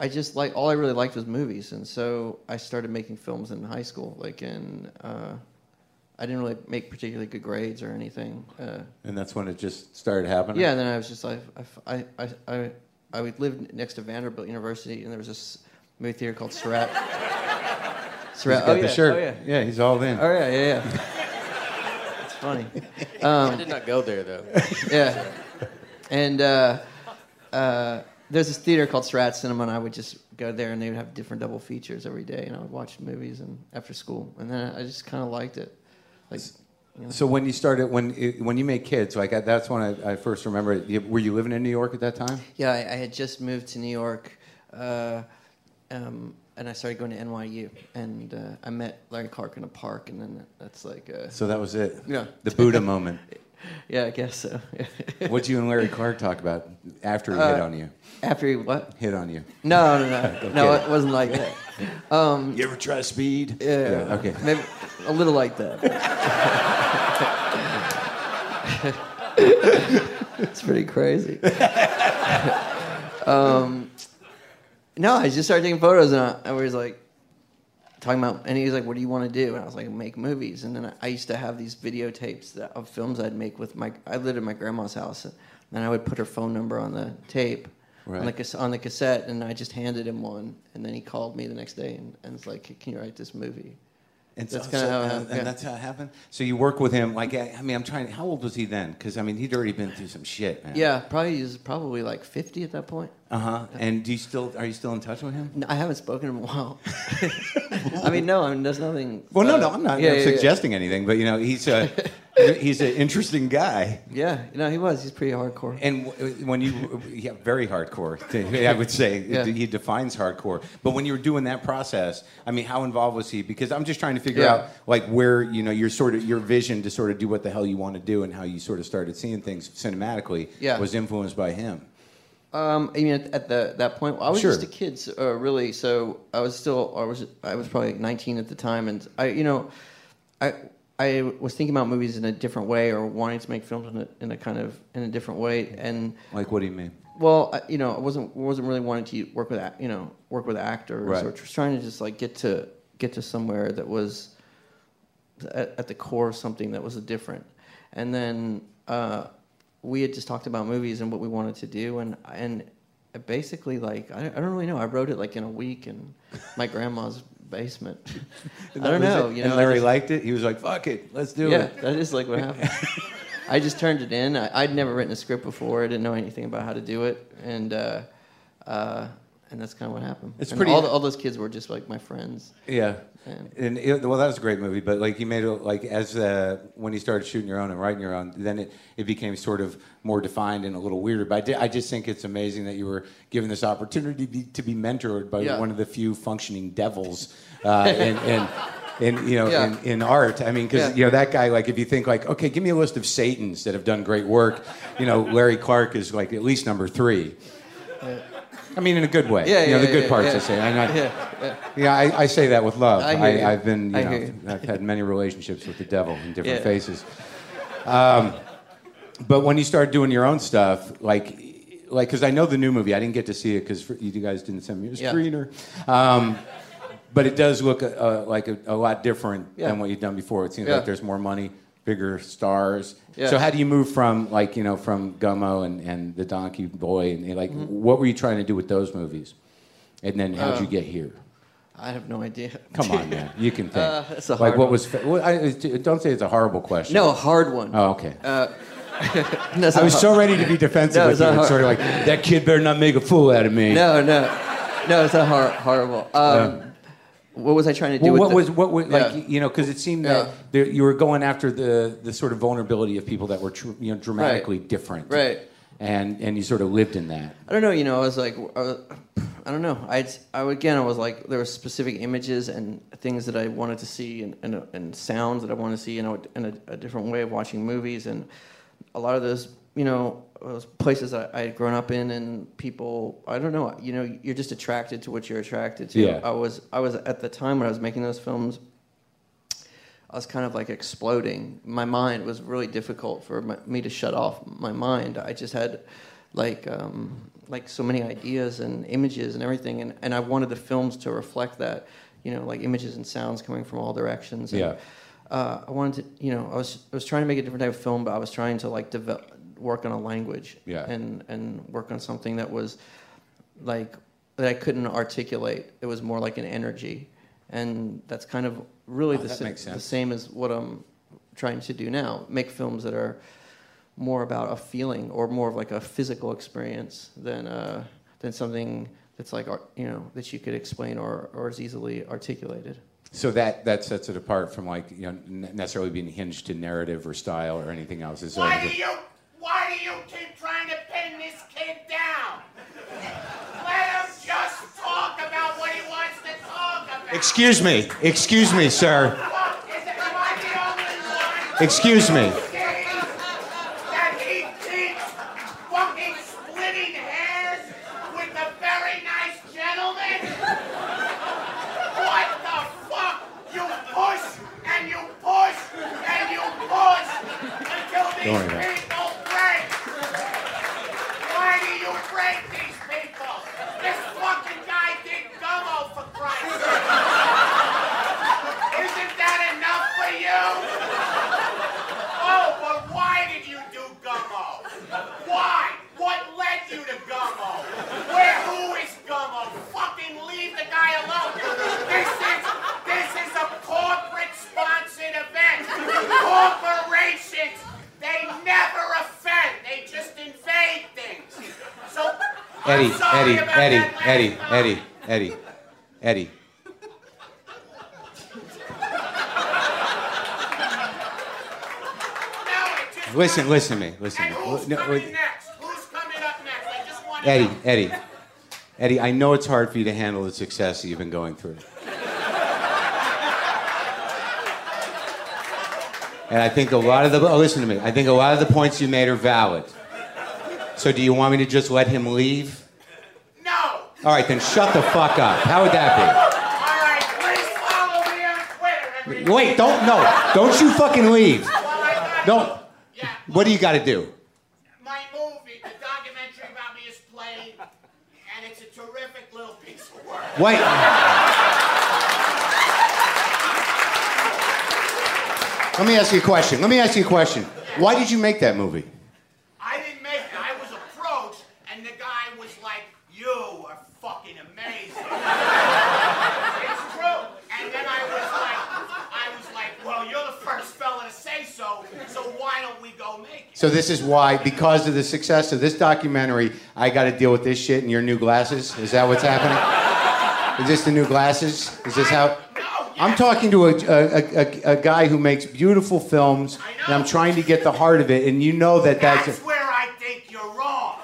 I just like all I really liked was movies, and so I started making films in high school. Like in, uh, I didn't really make particularly good grades or anything. Uh, And that's when it just started happening. yeah, and then I was just like, I, I, I, I would live next to Vanderbilt University, and there was this movie theater called Sarratt. *laughs* He's Sarratt. got oh, the yeah. shirt. Oh yeah. yeah, he's all in. Oh yeah, yeah, yeah. it's funny. I did not go there though. *laughs* Yeah, and uh, uh, there's this theater called Strat Cinema, and I would just go there, and they would have different double features every day, and I would watch movies and after school, and then I just kind of liked it. Like, So when you started, when when you made kids, like I, that's when I, I first remember. It. Were you living in New York at that time? yeah, I, I had just moved to New York, uh, um, and I started going to NYU, and uh, I met Larry Clark in a park, and then that's like, uh, So that was it. Yeah. The Buddha moment. *laughs* yeah, I guess so. *laughs* What'd you and Larry Clark talk about after he hit Uh, on you? After he what? Hit on you. No, no, no, *laughs* no. It wasn't like that. *laughs* Um, You ever try speed? yeah, Yeah, okay. maybe a little like that. it's pretty crazy. um, no, I just started taking photos, and I, I was like talking about, and he was like, "What do you want to do?" And I was like, "Make movies." And then I, I used to have these videotapes that, of films I'd make with my. I lived in my grandma's house, and then I would put her phone number on the tape. On, the, on the cassette, and I just handed him one, and then he called me the next day and, and was like, "Can you write this movie?" And That's so- kinda so- how it and- happened, And yeah. that's how it happened. So you work with him. Like I mean, I'm trying. How old was he then? Because I mean, he'd already been through some shit, man. Yeah, probably he was probably like fifty at that point. Uh huh. And do you still are you still in touch with him? No, I haven't spoken to him in a while. *laughs* *laughs* I mean, no, I mean, there's nothing. Well, no, uh, no, I'm not yeah, I'm yeah, suggesting anything, but you know, he's a *laughs* he's an interesting guy. Yeah, you know, he was. He's pretty hardcore. And w- when you, yeah, very hardcore, I would say. Yeah. He defines hardcore. But when you were doing that process, I mean, how involved was he? Because I'm just trying to figure Yeah. out, like, where, you know, your sort of, your vision to sort of do what the hell you want to do and how you sort of started seeing things cinematically Yeah. was influenced by him. Um, I mean, at, at the that point, I was Sure. just a kid, so, uh, really. So I was still, I was, I was probably 19 at the time, and I, you know, I, I was thinking about movies in a different way, or wanting to make films in a, in a kind of in a different way, and Like, what do you mean? well, I, you know, I wasn't wasn't really wanting to work with, you know, work with actors, Right. or just trying to just like get to get to somewhere that was at, at the core of something that was different. And then uh, we had just talked about movies and what we wanted to do, and and basically like I, I don't really know. I wrote it like in a week and my grandma's basement. *laughs* I don't know. You know, and Larry just- liked it. He was like, "Fuck it, let's do yeah, it." that is like what happened. *laughs* I just turned it in. I, I'd never written a script before. I didn't know anything about how to do it, and uh, uh, and that's kind of what happened. It's And pretty- All, the, all those kids were just like my friends. Yeah. And- And it, well, that was a great movie, but like you made it like as uh, when you started shooting your own and writing your own, then it, it became sort of more defined and a little weirder. But I, did, I just think it's amazing that you were given this opportunity to be, to be mentored by Yeah. one of the few functioning devils uh, in, in, in you know Yeah. in, in art. I mean, because Yeah. you know that guy. Like, if you think like, okay, give me a list of Satans that have done great work, you know, Larry Clark is like at least number three. I mean, in a good way. Yeah, you know, yeah, the good yeah, parts. yeah. I say. I'm Yeah, yeah. yeah, I, I say that with love. I hear you. I, have been, you I know, you. I've had many relationships with the devil in different Yeah. faces. Um, but when you start doing your own stuff, like, like, because I know the new movie, I didn't get to see it because you guys didn't send me a Yeah. screener. Um, but it does look uh, like a, a lot different Yeah. than what you've done before. It seems Yeah. like there's more money, bigger stars. Yeah. So how do you move from like you know from Gummo and, and the Donkey Boy and like Mm-hmm. what were you trying to do with those movies? And then how'd Uh, you get here? I have no idea. *laughs* Come on, man. You can think. Uh, that's a like what one. was? Fa- well, I, don't say it's a horrible question. No, a hard one. Oh, okay. Uh, *laughs* no, I was hard. so ready to be defensive No, with you. It's hard. sort of like that kid better not make a fool out of me. No, no, no. It's not hor- horrible. Um, What was I trying to do? Well, with what the- was what was like Yeah. you know because it seemed Yeah. that there, you were going after the the sort of vulnerability of people that were tr- you know dramatically different. Right. And and you sort of lived in that. I don't know. You know, I was like, I, was, I don't know. I'd, I again, I was like, there were specific images and things that I wanted to see, and, and, and sounds that I wanted to see, you know, in a, a different way of watching movies, and a lot of those, you know, places that I had grown up in, and people, I don't know. You know, you're just attracted to what you're attracted to. Yeah. I was, I was at the time when I was making those films. I was kind of like exploding. My mind was really difficult for my, me to shut off my mind. I just had like um, like so many ideas and images and everything, and, and I wanted the films to reflect that. You know, like images and sounds coming from all directions. And, Yeah. Uh, I wanted to, you know, I was I was trying to make a different type of film, but I was trying to like develop, work on a language. Yeah. And and work on something that was like that I couldn't articulate. It was more like an energy, and that's kind of really Oh, the, sa- the same as what I'm trying to do now. Make films that are more about a feeling or more of like a physical experience than uh, than something that's like you know that you could explain or or is easily articulated. So that that sets it apart from like you know necessarily being hinged to narrative or style or anything else. It's Why of do you why do you keep trying to pin this kid down? Let him just talk about what he wants to talk about. Excuse me, excuse me, sir. Fuck, is it, am I the only one Excuse me. saying that he keeps fucking splitting hairs with a very nice gentleman? What the fuck? You push and you push and you push until Don't these worry about it. people break. Why do you break these people? This fucking guy did gummo for Christ's sake. Isn't that enough for you? Oh, but why did you do gummo? Why? What led you to gummo? Where? Who is gummo? Fucking leave the guy alone. This is this is a corporate-sponsored event. Corporations, they never offend. They just invade things. So, I'm Eddie, sorry Eddie, about Eddie, that last Eddie, comment. Eddie, Eddie, Eddie. No, it just Listen, listen to me. Listen And to me. who's No, coming next? Who's coming up next? I just want to Eddie, know. Eddie, Eddie. I know it's hard for you to handle the success that you've been going through. And I think a lot of the oh, listen to me. I think a lot of the points you made are valid. So do you want me to just let him leave? No. All right, then shut the fuck up. How would that be? All right, please follow me on Twitter. Wait, don't no, don't you fucking leave. Well, Don't. Yeah. What do you got to do? My movie, the documentary about me is playing, and it's a terrific little piece of work. Wait. Let me ask you a question. Let me ask you a question. Why did you make that movie? I didn't make it. I was approached, and the guy was like, "You are fucking amazing." it's true. And then I was like, I was like, "Well, you're the first fella to say so, so why don't we go make it?" So this is why, because of the success of this documentary, I got to deal with this shit in your new glasses. Is that what's happening? Is this the new glasses? Is this how? I'm talking to a, a, a, a guy who makes beautiful films, and I'm trying to get the heart of it, and you know that that's. That's where I think you're wrong.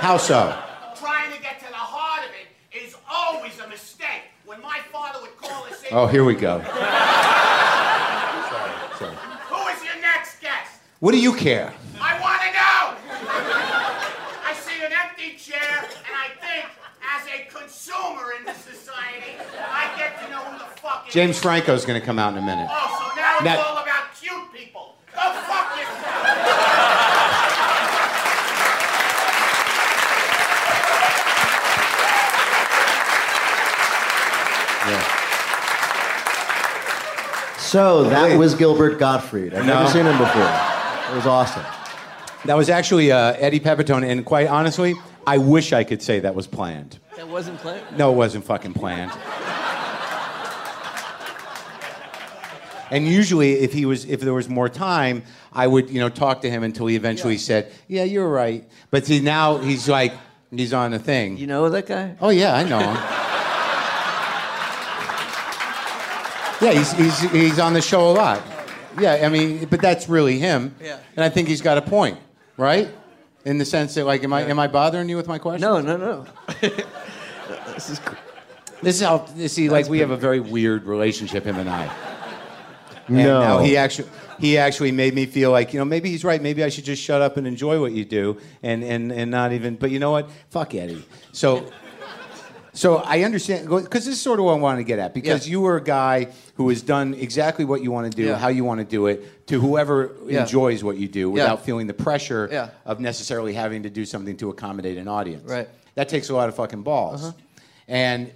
how so? Trying to get to the heart of it is always a mistake. When my father would call us in, Oh, here we go. Sorry. who is your next guest? What do you care? I want to know. I see an empty chair, and I think, as a consumer in this society, I get to know who the fuck is. James Franco's going to come out in a minute. Oh, so now it's Now- all about cute people. Go fuck yourself. Yeah. So that was Gilbert Gottfried. I've No. never seen him before. It was awesome. That was actually uh, Eddie Pepitone, and quite honestly, I wish I could say that was planned. That wasn't planned. No, it wasn't fucking planned. And usually, if he was, if there was more time, I would, you know, talk to him until he eventually said, "Yeah, you're right." But see, now he's like, he's on the thing. You know that guy? Oh yeah, I know him. *laughs* yeah, he's, he's he's on the show a lot. Yeah, I mean, but that's really him. Yeah. And I think he's got a point, right? In the sense that, like, am I am I bothering you with my question? No, no, no. *laughs* this is cool. This is how. See, like, we have a very weird relationship, him and I. And No. now he actually he actually made me feel like you know maybe he's right. Maybe I should just shut up and enjoy what you do and and and not even. But you know what? Fuck Eddie. So. So I understand because this is sort of what I wanted to get at because Yeah. you were a guy who has done exactly what you want to do, Yeah. how you want to do it, to whoever Yeah. enjoys what you do without feeling the pressure of necessarily having to do something to accommodate an audience. Right. That takes a lot of fucking balls. Uh-huh. And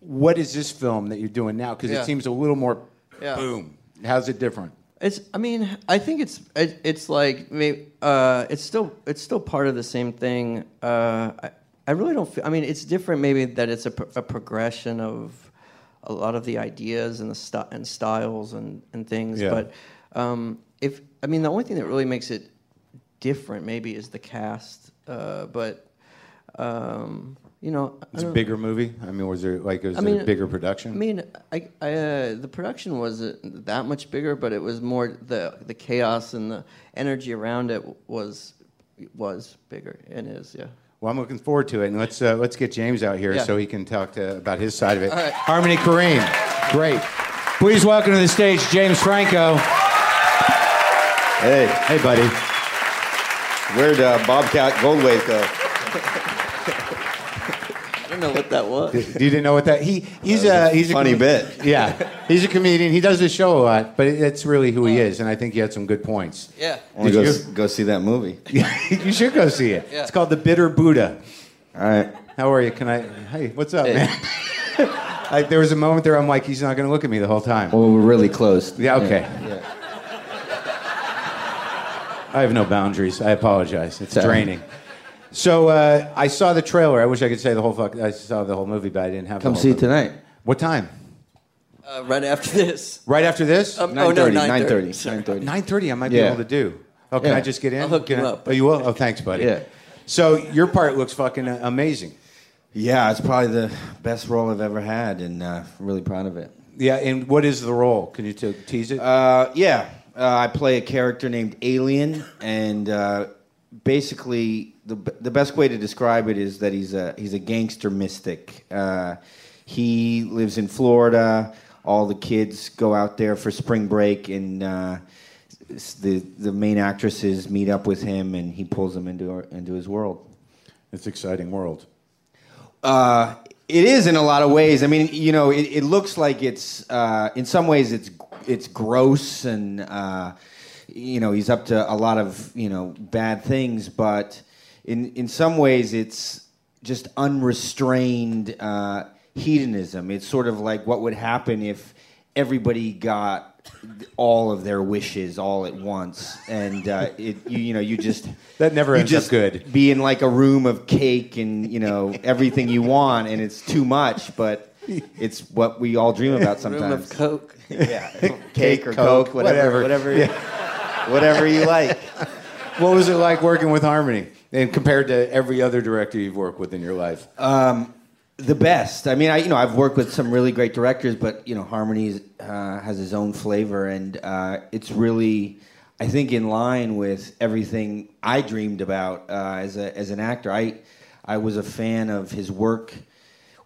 what is this film that you're doing now? Because it seems a little more Yeah. boom. How's it different? It's. I mean, I think it's. It, it's like maybe. Uh, it's still. It's still part of the same thing. Uh, I, I really don't. Feel, I mean, it's different. Maybe that it's a, pro- a progression of a lot of the ideas and the st- and styles and and things. Yeah. But um, if I mean, the only thing that really makes it different maybe is the cast. Uh, but um, you know, It's a bigger movie. I mean, was there like was I it mean, a bigger production? I mean, I, I, uh, the production wasn't that much bigger, but it was more the the chaos and the energy around it was was bigger and is yeah. Well, I'm looking forward to it, and let's uh, let's get James out here Yeah. so he can talk to about his side of it. All right. Harmony Korine, great. Please welcome to the stage James Franco. Hey, Hey, buddy. where'd uh, Bobcat Goldthwait go? Know what that was. *laughs* You didn't know what that he he's a he's a Funny bit. Yeah, *laughs* he's a comedian. He does this show a lot, but it's really who he is, and I think he had some good points. Yeah. I want to Did go, s- go see that movie. *laughs* you should go see it. Yeah. It's called The Bitter Buddha. All right. How are you? Can I? Hey, what's up, man? I, there was a moment there. I'm like, he's not going to look at me the whole time. Well, we're really close. Yeah, okay. I have no boundaries. I apologize. It's Sorry. draining. So uh, I saw the trailer. I wish I could say the whole fuck. I saw the whole movie, but I didn't have. Come the whole see it tonight. What time? Uh, right after this. Right after this? Um, oh no, 9:30, 9:30. 9:30, Sorry. 9:30. Nine thirty. I might be able to do. Oh, can Yeah. I just get in? I'll hook Can you I- up. Oh, you will. Oh, thanks, buddy. Yeah. So your part looks fucking uh, amazing. Yeah, it's probably the best role I've ever had, and uh, I'm really proud of it. Yeah. And what is the role? Can you t- tease it? Uh, yeah, uh, I play a character named Alien, and uh, basically, the the best way to describe it is that he's a he's a gangster mystic. Uh, he lives in Florida. All the kids go out there for spring break, and uh, the the main actresses meet up with him, and he pulls them into our, into his world. it's an exciting world. Uh, it is in a lot of ways. I mean, you know, it, it looks like it's uh, in some ways it's it's gross and uh, you know he's up to a lot of you know bad things, but in in some ways it's just unrestrained uh, hedonism. It's sort of like what would happen if everybody got all of their wishes all at once, and uh, it you, you know you just *laughs* That never you ends up just good. Be in like a room of cake and you know *laughs* everything you want, and it's too much, but it's what we all dream about sometimes. Room of Coke. *laughs* yeah, cake or Coke, coke, whatever, whatever. whatever, whatever you like. What was it like working with Harmony, and compared to every other director you've worked with in your life? The best. I mean, I you know I've worked with some really great directors, but you know Harmony uh, has his own flavor, and uh, it's really, I think, in line with everything I dreamed about uh, as a as an actor. I I was a fan of his work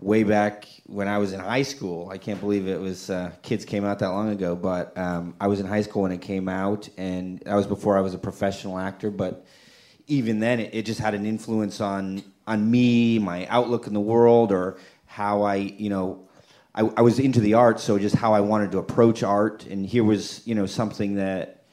way back when I was in high school. I can't believe it was uh, kids came out that long ago, but um, I was in high school when it came out, and that was before I was a professional actor. But even then, it, it just had an influence on on me, my outlook in the world, or how I, you know, I, I was into the art, so just how I wanted to approach art. And here was, you know, something that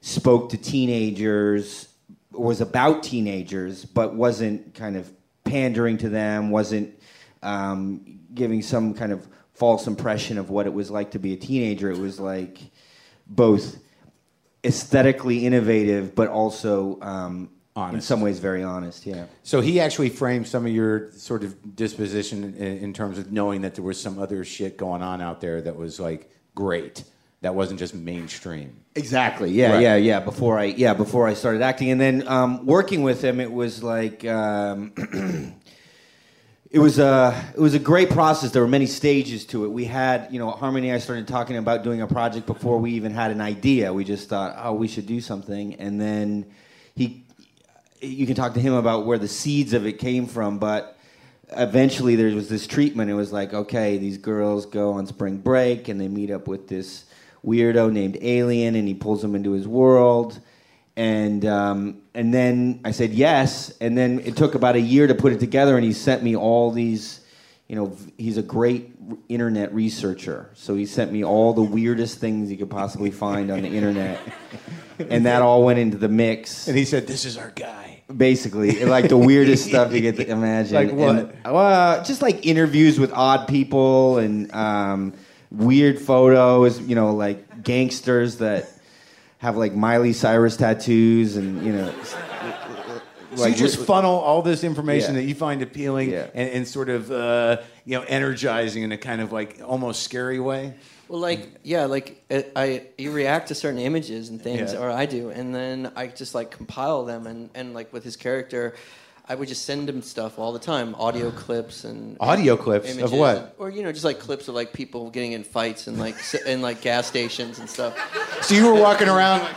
spoke to teenagers, was about teenagers, but wasn't kind of pandering to them, wasn't um, giving some kind of false impression of what it was like to be a teenager. It was like both aesthetically innovative, but also um, in some ways very honest. Yeah. So he actually framed some of your sort of disposition in, in terms of knowing that there was some other shit going on out there that was like great, that wasn't just mainstream. Exactly. Yeah, Right. yeah, yeah. Before I, yeah, before I started acting, and then um, working with him, it was like um, *clears throat* it was a it was a great process. There were many stages to it. We had, you know, Harmony. and I started talking about doing a project before we even had an idea. We just thought, oh, we should do something, and then he, you can talk to him about where the seeds of it came from, but eventually there was this treatment. It was like, okay, these girls go on spring break and they meet up with this weirdo named Alien, and he pulls them into his world. And um, and then I said yes, and then it took about a year to put it together, and he sent me all these. You know, he's a great internet researcher, so he sent me all the weirdest things you could possibly find on the internet, *laughs* and that all went into the mix And he said, "This is our guy." basically like the weirdest stuff you could *laughs* imagine. Like what? And, well, just like interviews with odd people and um, weird photos. You know, like gangsters that have like Miley Cyrus tattoos, and you know, So you just funnel all this information Yeah. that you find appealing Yeah. and, and sort of uh, you know energizing in a kind of like almost scary way. Well, like yeah, like it, I you react to certain images and things, Yeah. or I do, and then I just like compile them, and and like with his character, I would just send him stuff all the time, audio *sighs* clips and Audio clips of what? and- or you know, just like clips of like people getting in fights and like in like gas stations and stuff. So you were walking around. *laughs*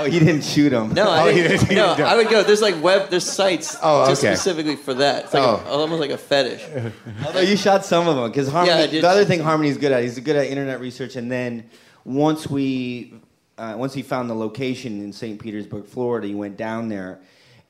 Oh, he didn't shoot him. No, I Oh, you didn't, didn't- no, didn't. I would go. There's like web, there's sites Oh, just specifically for that. It's like Oh. a, almost like a fetish. *laughs* Although you shot some of them, because Harmony. Yeah, The other thing Harmony's good at, he's good at internet research. And then once we, uh, once he found the location in St. Petersburg, Florida, he went down there,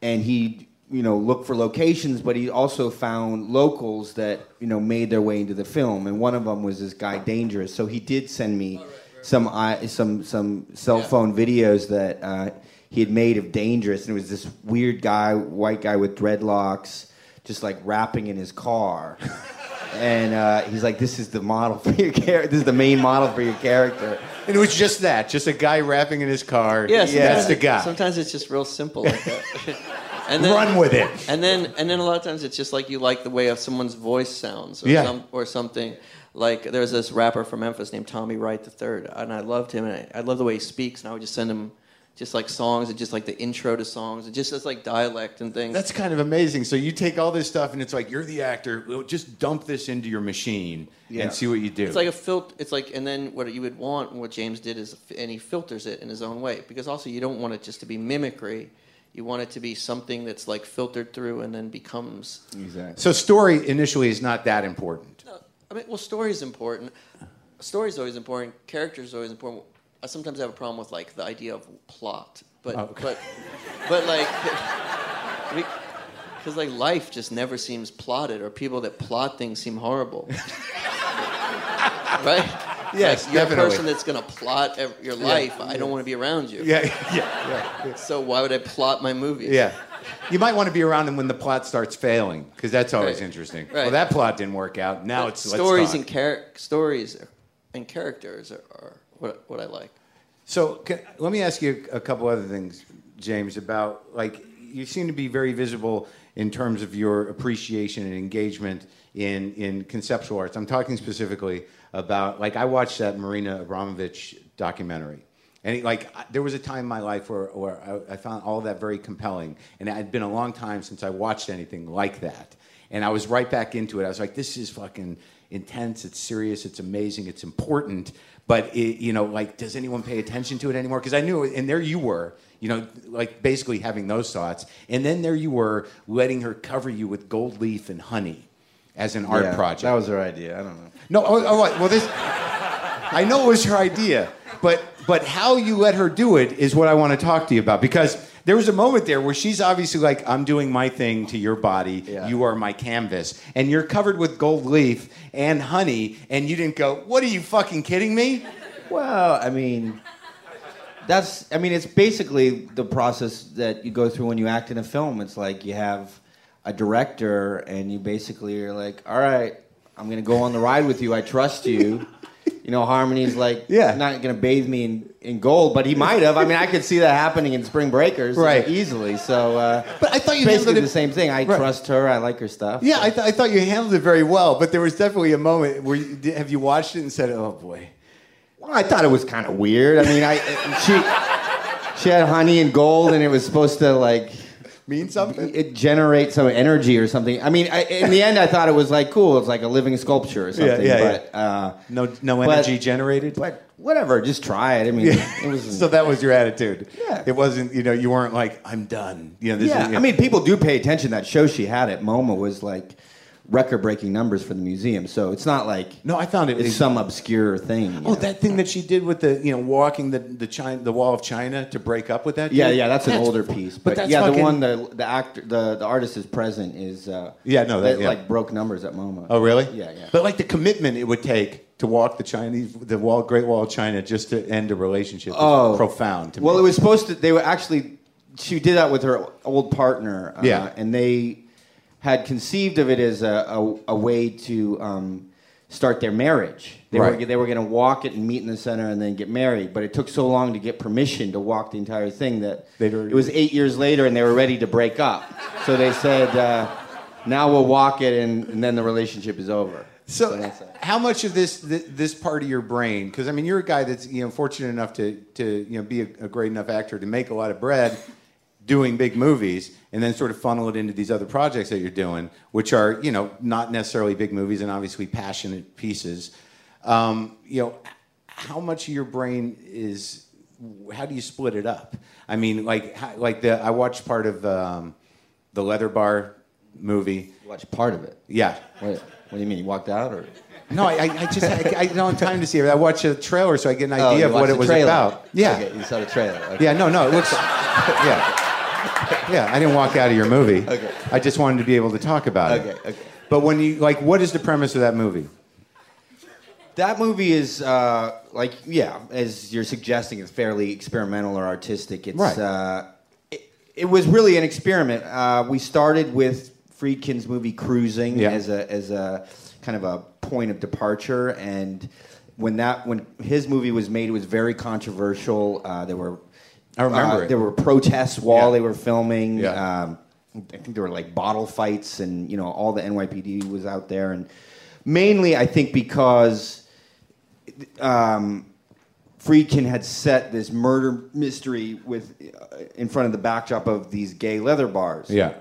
and he, you know, looked for locations, but he also found locals that you know made their way into the film. And one of them was this guy Dangerous. So he did send me some i some some cell Yeah. phone videos that. Uh, he had made of Dangerous, and it was this weird guy, white guy with dreadlocks, just like rapping in his car. *laughs* and uh, he's like, "This is the model for your character. This is the main model for your character." And it was just that, just a guy rapping in his car. Yes, yeah, that's the guy. Sometimes it's just real simple like that. *laughs* and Run with it. And then and then a lot of times it's just like you like the way of someone's voice sounds or Yeah. some, or something. Like there's this rapper from Memphis named Tommy Wright III, and I loved him, and I, I love the way he speaks, and I would just send him just like songs and just like the intro to songs and just as like dialect and things. That's kind of amazing. So you take all this stuff, and it's like you're the actor. Just dump this into your machine Yeah. and see what you do. It's like a filter. It's like, and then what you would want, what James did is, and he filters it in his own way because also you don't want it just to be mimicry. You want it to be something that's like filtered through and then becomes. Exactly. so story initially is not that important. I mean, well, story is important. Story is always important. Character is always important. I sometimes have a problem with like the idea of plot, but Oh, okay. but but like *laughs* because like life just never seems plotted, or people that plot things seem horrible, right? Yes, like, you're definitely. a person that's going to plot ev- your life. I don't want to be around you. *laughs* Yeah, yeah, yeah, So why would I plot my movie? yeah. You might want to be around them when the plot starts failing, because that's always Right. interesting. Right. Well, that plot didn't work out. Now But it's stories and char- stories and characters are, are what, what I like. So can, let me ask you a couple other things, James. About like you seem to be very visible in terms of your appreciation and engagement in in conceptual arts. I'm talking specifically about like I watched that Marina Abramovich documentary. And it, like there was a time in my life where, where I, I found all that very compelling, and it had been a long time since I watched anything like that. And I was right back into it. I was like, "This is fucking intense. It's serious. It's amazing. It's important." But it, you know, like, does anyone pay attention to it anymore? Because I knew, and there you were, you know, like basically having those thoughts, and then there you were letting her cover you with gold leaf and honey as an art Yeah, project. That was her idea. I don't know. No, oh, oh, well, this. I know it was her idea, but but how you let her do it is what I want to talk to you about because there was a moment there where she's obviously like, "I'm doing my thing to your body. Yeah. You are my canvas," and you're covered with gold leaf and honey, and you didn't go, "What are you fucking kidding me?" Well, I mean, that's. I mean, it's basically the process that you go through when you act in a film. It's like you have a director, and you basically are like, "All right, I'm gonna go on the ride with you. I trust you." You know, Harmony's like, *laughs* Yeah. not gonna bathe me in, in gold, but he might have. I mean, I could see that happening in Spring Breakers, *laughs* Right. easily. So, uh, But I thought you basically handled it- the same thing. I Right. trust her. I like her stuff. Yeah, I, th- I thought you handled it very well, but there was definitely a moment where you, did- have you watched it and said, "Oh boy." Well, I thought it was kind of weird. I mean, I *laughs* she she had honey and gold, and it was supposed to like Mean something? it generates some energy or something. I mean, I, in the end, I thought it was like cool. It's like a living sculpture or something. yeah, yeah. but, Uh, No, no But- energy generated. but whatever, just try it. I mean, it was. *laughs* so that was your attitude. Yeah. It wasn't, you know, you weren't like, I'm done. You know, yeah, is, I mean, people do pay attention. That show she had at MoMA was like record-breaking numbers for the museum. So it's not like no, I found it. it's some obscure thing. oh, know? that thing that she did with the, you know, walking the the China, the wall of China to break up with that. Yeah, dude? yeah, that's an older piece. But, But, that's yeah, fucking, the one the the actor the, the artist is present is uh, Yeah, no, that- that, yeah. like broke numbers at MoMA. Oh, really? Yeah, yeah. But like the commitment it would take to walk the Chinese, the wall, Great Wall of China, just to end a relationship. is Oh. profound. To Well, me. it was supposed to. They were actually. She did that with her old partner. Uh, Yeah. And they had conceived of it as a, a, a way to um, start their marriage. They Right. were they were going to walk it and meet in the center and then get married. But it took so long to get permission to walk the entire thing that it was eight years later and they were ready to break up. So they said, uh, "Now we'll walk it and, and then the relationship is over." So, it. how much of this th- this part of your brain? Because I mean, you're a guy that's you know fortunate enough to to you know be a, a great enough actor to make a lot of bread. Doing big movies and then sort of funnel it into these other projects that you're doing, which are you know not necessarily big movies and obviously passionate pieces. Um, you know, how much of your brain is? How do you split it up? I mean, like how, like the I watched part of um, the Leather Bar movie. Watch part of it. Yeah. What, what do you mean? You walked out or? No, I, I just I, I don't have time to see it. I watch a trailer so I get an Oh, idea you of what watched it was trailer. about. Yeah. Okay, you saw the trailer. Okay. Yeah, no, no, it looks. yeah, yeah. I didn't walk out of your movie. Okay. I just wanted to be able to talk about Okay, it. okay. But when you like, what is the premise of that movie? That movie is uh, like, yeah, as you're suggesting, it's fairly experimental or artistic. It's Right. uh, it, it was really an experiment. Uh, we started with Friedkin's movie Cruising Yeah. as a as a kind of a point of departure, and when that when his movie was made, it was very controversial. Uh, there were I remember uh, it. There were protests while Yeah. they were filming. Yeah. Um, I think there were like bottle fights, and you know all the NYPD was out there, and mainly I think because um, Friedkin had set this murder mystery with uh, in front of the backdrop of these gay leather bars. Yeah.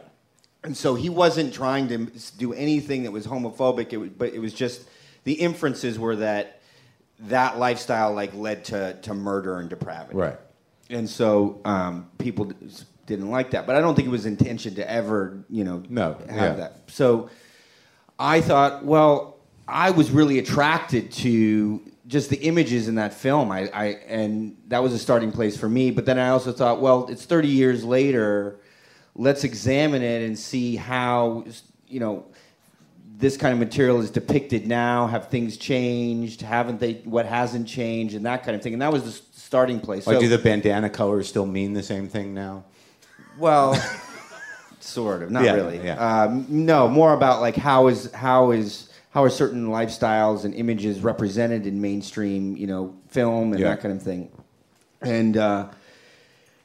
And so he wasn't trying to do anything that was homophobic, it was, but it was just the inferences were that that lifestyle like led to, to murder and depravity. Right. And so um, people d- didn't like that, but I don't think it was intention to ever, you know, No, have yeah. that. So I thought, well, I was really attracted to just the images in that film. I, I and that was a starting place for me. But then I also thought, well, it's 30 years later. Let's examine it and see how you know this kind of material is depicted now. Have things changed? Haven't they? What hasn't changed? And that kind of thing. And that was the starting place. Like, So- do the bandana colors still mean the same thing now? well, *laughs* sort of, not Yeah, really. yeah. Um, no, more about like how is how is how are certain lifestyles and images represented in mainstream, you know, film and Yeah. that kind of thing. And uh,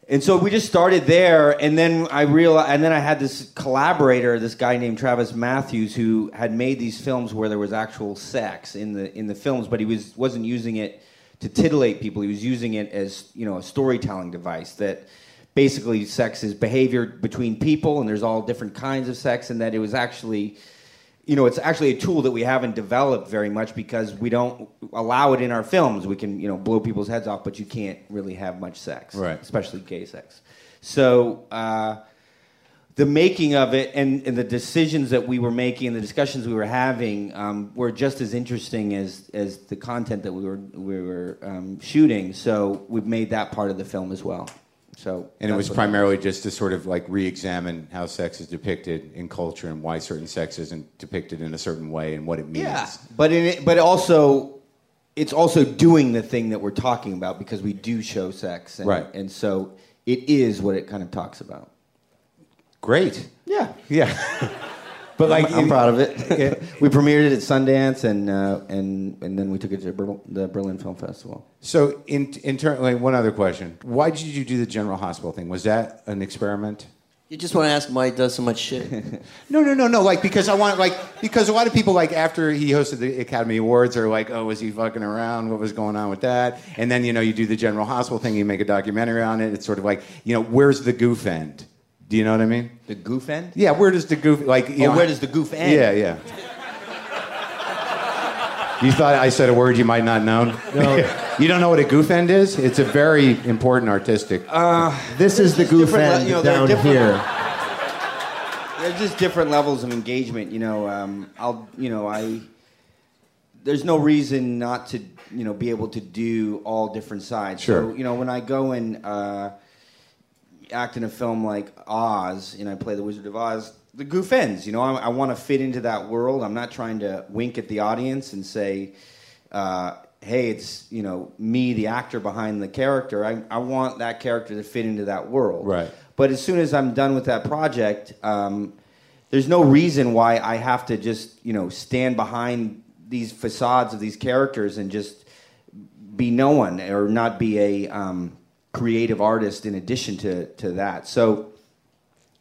and so we just started there, and then I realized, and then I had this collaborator, this guy named Travis Matthews, who had made these films where there was actual sex in the in the films, but he was wasn't using it to titillate people. He was using it as you know a storytelling device that basically sex is behavior between people, and there's all different kinds of sex, and that it was actually you know, it's actually a tool that we haven't developed very much because we don't allow it in our films. We can, you know, blow people's heads off, but you can't really have much sex, Right. Especially gay sex. So uh, the making of it and, and the decisions that we were making and the discussions we were having um, were just as interesting as as the content that we were we were um, shooting. So we've made that part of the film as well. So And it was primarily just to sort of like re-examine how sex is depicted in culture and why certain sex isn't depicted in a certain way and what it means. Yeah, but in it, but also, it's also doing the thing that we're talking about because we do show sex, and, Right. And so it is what it kind of talks about. Great. Yeah, Yeah. *laughs* but like, I'm, I'm proud of it. *laughs* *laughs* we premiered it at Sundance, and uh, and and then we took it to Ber- the Berlin Film Festival. So, in in turn, like, one other question: Why did you do the General Hospital thing? Was that an experiment? You just want to ask why he does so much shit. No, no, no, no. Like because I want like because a lot of people like after he hosted the Academy Awards are like, oh, was he fucking around? What was going on with that? And then you know you do the General Hospital thing, you make a documentary on it. It's sort of like you know where's the goof end? Do you know what I mean? The goof end. Yeah, where does the goof like? You Oh, know, where does the goof end? Yeah, yeah. You thought I said a word you might not know? No. *laughs* you don't know what a goof end is? It's a very important artistic. Uh, This is the goof le- end you know, down here. There's just different levels of engagement. You know, um, I'll, you know, I. There's no reason not to, you know, be able to do all different sides. Sure. So, you know, when I go and uh, act in a film like Oz, and I play the Wizard of Oz, the goof ends. You know, I, I want to fit into that world. I'm not trying to wink at the audience and say, uh, "Hey, it's you know me, the actor behind the character." I, I want that character to fit into that world. Right. But as soon as I'm done with that project, um, there's no reason why I have to just you know stand behind these facades of these characters and just be no one or not be a um, creative artist in addition to to that. So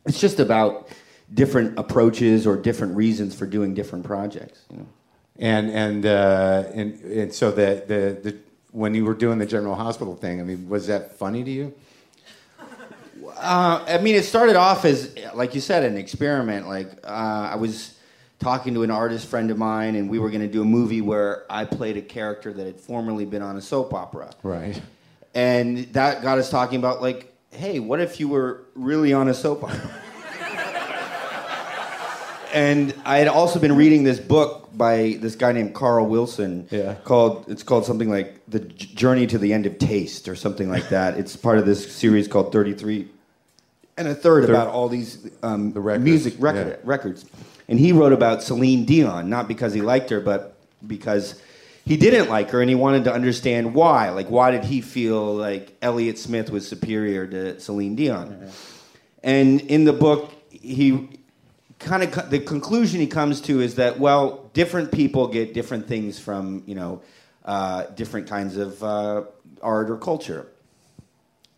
it's just about different approaches or different reasons for doing different projects. You know. And and uh, and and so the, the the when you were doing the General Hospital thing, I mean, was that funny to you? Uh, I mean, it started off as, like you said, an experiment. Like uh, I was talking to an artist friend of mine, and we were going to do a movie where I played a character that had formerly been on a soap opera. Right. And that got us talking about like, hey, what if you were really on a soap opera? and I had also been reading this book by this guy named Carl Wilson. Yeah. Called it's called something like The J- Journey to the End of Taste or something like that. it's part of this series called Thirty Three and a third Third- about all these um, The records, music record, yeah. records. And he wrote about Celine Dion, not because he liked her, but because he didn't like her and he wanted to understand why. Like, why did he feel like Elliott Smith was superior to Celine Dion? And in the book, he kind of the conclusion he comes to is that well, different people get different things from you know uh, different kinds of uh, art or culture.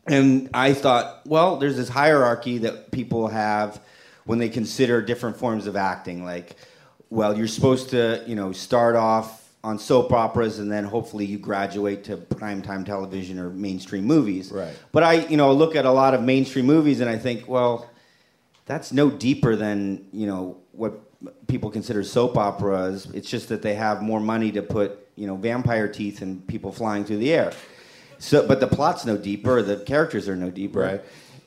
And I thought, well, there's this hierarchy that people have when they consider different forms of acting. Like, well, you're supposed to, you know, start off on soap operas and then hopefully you graduate to primetime television or mainstream movies. Right. But I, you know, look at a lot of mainstream movies and I think, well, that's no deeper than, you know, what people consider soap operas. It's just that they have more money to put, you know, vampire teeth and people flying through the air. So, but the plot's no deeper. The characters are no deeper. Right.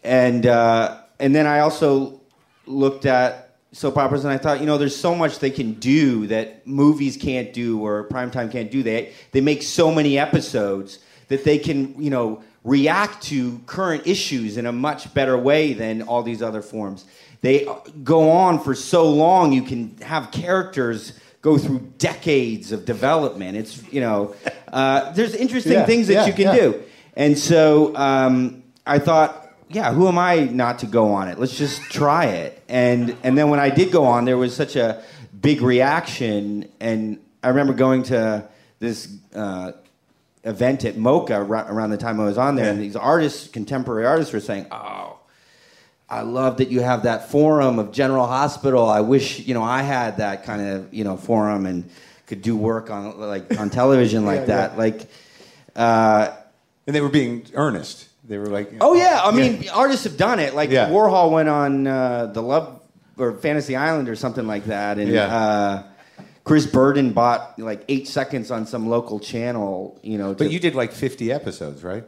And uh, and then I also looked at soap operas and I thought, you know, there's so much they can do that movies can't do or primetime can't do. They they make so many episodes that they can, you know, react to current issues in a much better way than all these other forms. They go on for so long. You can have characters go through decades of development. It's you know, uh, there's interesting Yeah, things that yeah, you can yeah. do. And so um, I thought, yeah, who am I not to go on it? Let's just try it. And and then when I did go on, there was such a big reaction. And I remember going to this uh, event at MOCA ra- around the time I was on there, and these artists, contemporary artists, were saying, "Oh, I love that you have that forum of General Hospital. I wish you know I had that kind of you know forum and could do work on like on television *laughs* like Yeah, that. yeah. Like, uh, And they were being earnest. They were like, oh yeah, I mean artists have done it. Like Yeah. Warhol went on uh, the Love or Fantasy Island or something like that, and Yeah. uh, Chris Burden bought like eight seconds on some local channel. You know, But you did like 50 episodes, right?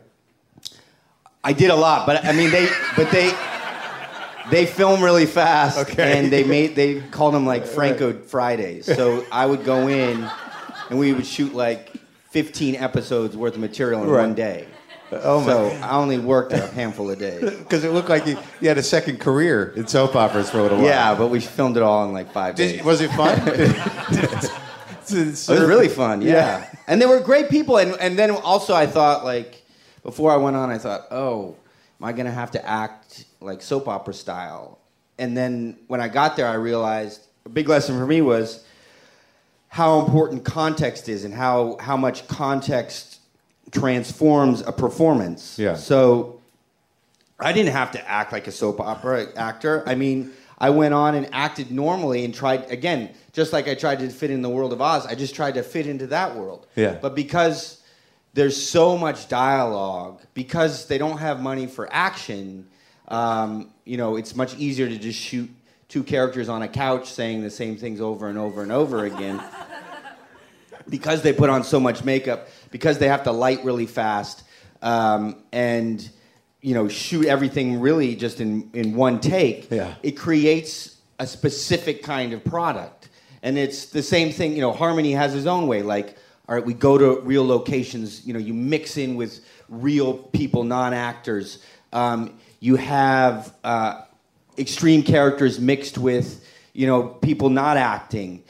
I did a lot, but I mean they, but they, they film really fast, Okay. and they made they called them like Franco Fridays. So I would go in, and we would shoot like 15 episodes worth of material in Right. one day. Oh my so I only worked a handful of days. *laughs* Because it looked like you, you had a second career in soap operas for a little while. Yeah, but we filmed it all in like five days. Was it fun? *laughs* It was really fun, yeah. And they were great people. And, and then also, I thought, like, before I went on, I thought, oh, am I going to have to act like soap opera style? And then when I got there, I realized a big lesson for me was how important context is and how, how much context transforms a performance. Yeah. So I didn't have to act like a soap opera actor. I mean, I went on and acted normally and tried again, just like I tried to fit in the world of Oz. I just tried to fit into that world. Yeah. But because there's so much dialogue, because they don't have money for action, um, you know, it's much easier to just shoot two characters on a couch saying the same things over and over and over again. *laughs* because they put on so much makeup, because they have to light really fast, um, and you know shoot everything really just in, in one take. Yeah. It creates a specific kind of product, and it's the same thing. You know, Harmony has his own way. Like, all right, we go to real locations. You know, you mix in with real people, non-actors. Um, you have uh, extreme characters mixed with you know people not acting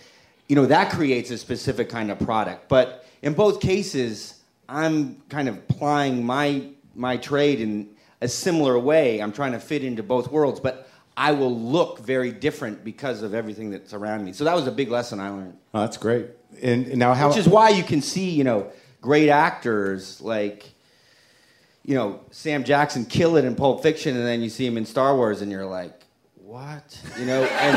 you know that creates a specific kind of product but in both cases i'm kind of plying my my trade in a similar way i'm trying to fit into both worlds but i will look very different because of everything that's around me so that was a big lesson i learned Oh, that's great. And now how? which is why you can see you know great actors like you know sam jackson kill it in pulp fiction and then you see him in star wars and you're like what you know and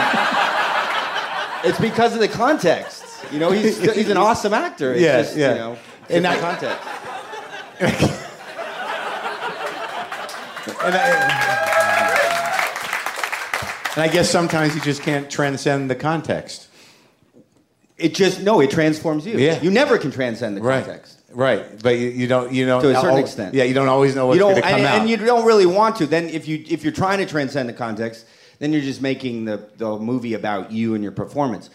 *laughs* it's because of the context you know he's, *laughs* he's an awesome actor it's Yeah, just yeah. you know And and I- context and I, And I guess sometimes you just can't transcend the context. It just no, it transforms you. Yeah. You never can transcend the Right. context. Right. But you, you don't. You don't. To a certain extent. Yeah. You don't always know what's going to come and, out. and you don't really want to. Then if you if you're trying to transcend the context, then you're just making the, the movie about you and your performance.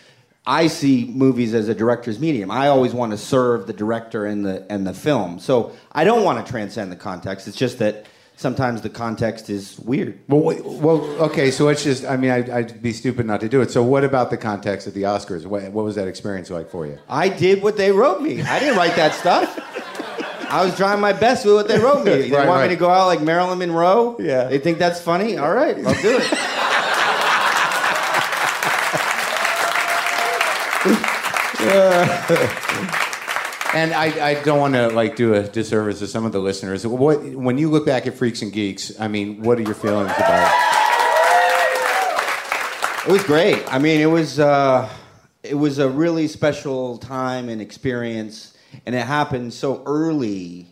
I see movies as a director's medium. I always want to serve the director and the and the film. So I don't want to transcend the context. It's just that sometimes the context is weird. Well, wait- well, okay. So it's just. I mean, I, I'd be stupid not to do it. So what about the context of the Oscars? What, what was that experience like for you? I did what they wrote me. I didn't write that stuff. I was trying my best with what they wrote me. They Right, want right. me to go out like Marilyn Monroe. Yeah. They think that's funny. All right, I'll do it. *laughs* And I, I don't want to like do a disservice to some of the listeners. What when you look back at Freaks and Geeks? I mean, what are your feelings about it? It was great. I mean, it was uh, it was a really special time and experience, and it happened so early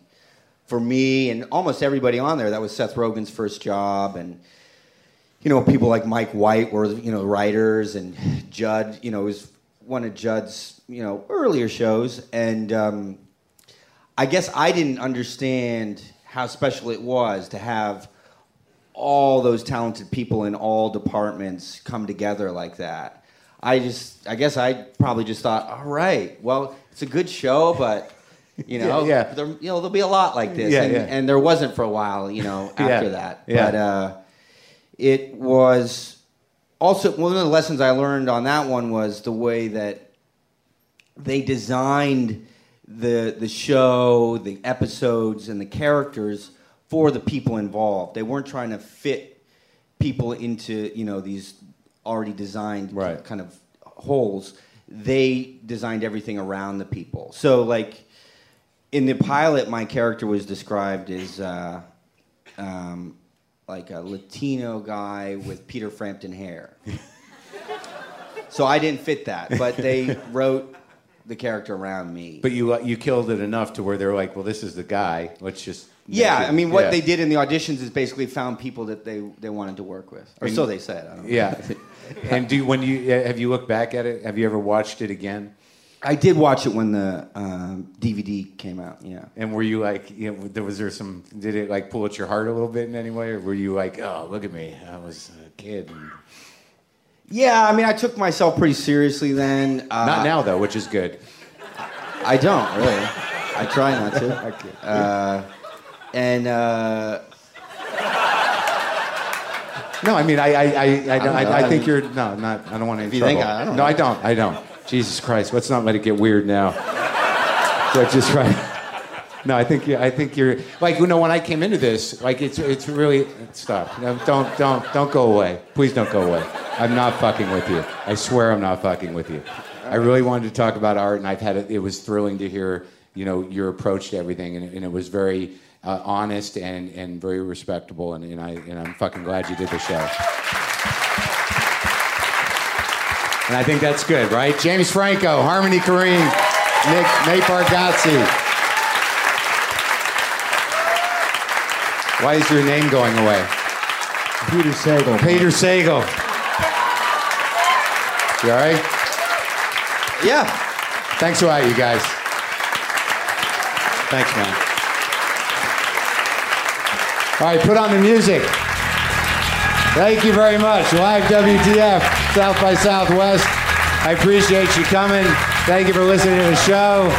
for me and almost everybody on there. That was Seth Rogen's first job, and you know, people like Mike White were you know writers, and Judd, you know, was one of Judd's you know earlier shows, and um, I guess I didn't understand how special it was to have all those talented people in all departments come together like that. I just, I guess I probably just thought, all right, well, it's a good show, but you *laughs* know, Yeah, yeah. There, you know, there'll be a lot like this, Yeah, and, yeah. and there wasn't for a while, you know, *laughs* after that. But uh, it was also one of the lessons I learned on that one was the way that they designed the the show, the episodes, and the characters for the people involved. They weren't trying to fit people into you know these already designed Right. kind of holes. They designed everything around the people. So like in the pilot, my character was described as uh, um, like a Latino guy with Peter Frampton hair. *laughs* so I didn't fit that, but they wrote the character around me. But you you killed it enough to where they're like, well, this is the guy. Let's just. yeah, it- I mean, what yeah. they did in the auditions is basically found people that they, they wanted to work with, or And- so they said. I don't know. Yeah. *laughs* and do when you have you looked back at it? Have you ever watched it again? I did watch it when the um, DVD came out. Yeah. And were you like, you know, there was there some? Did it like pull at your heart a little bit in any way, or were you like, oh, look at me, I was a kid. And... Yeah, I mean, I took myself pretty seriously then. Uh, Not now though, which is good. I don't really. I try not to. *laughs* Uh, and uh, No, I mean, I, I, I, I, don't- I, I I think mean- you're no, not. I don't want to. you think I- I don't no, know. I don't. I don't. Jesus Christ, let's not let it get weird now. *laughs* so just right. No, I think you. I think you're like you know when I came into this, like it's it's really stop. No, don't don't don't go away. Please don't go away. I'm not fucking with you. I swear I'm not fucking with you. I really wanted to talk about art, and I've had it. It was thrilling to hear you know your approach to everything, and, and it was very uh, honest and and very respectable, and, and I and I'm fucking glad you did the show. And I think that's good, right? James Franco, Harmony Korine, Nick Nate Bargatze. Why is your name going away? Peter Sagal. Peter Sagal. You all right? yeah, Thanks a lot, you guys. thanks, man. All right, put on the music. Thank you very much. Live WTF, South by Southwest. I appreciate you coming. Thank you for listening to the show.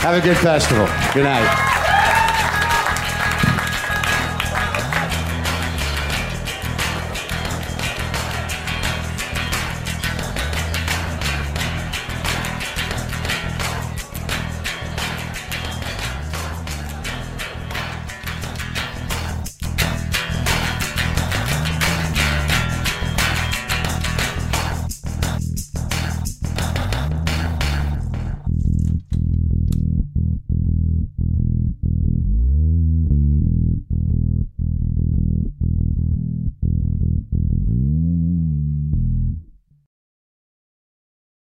Have a good festival. Good night.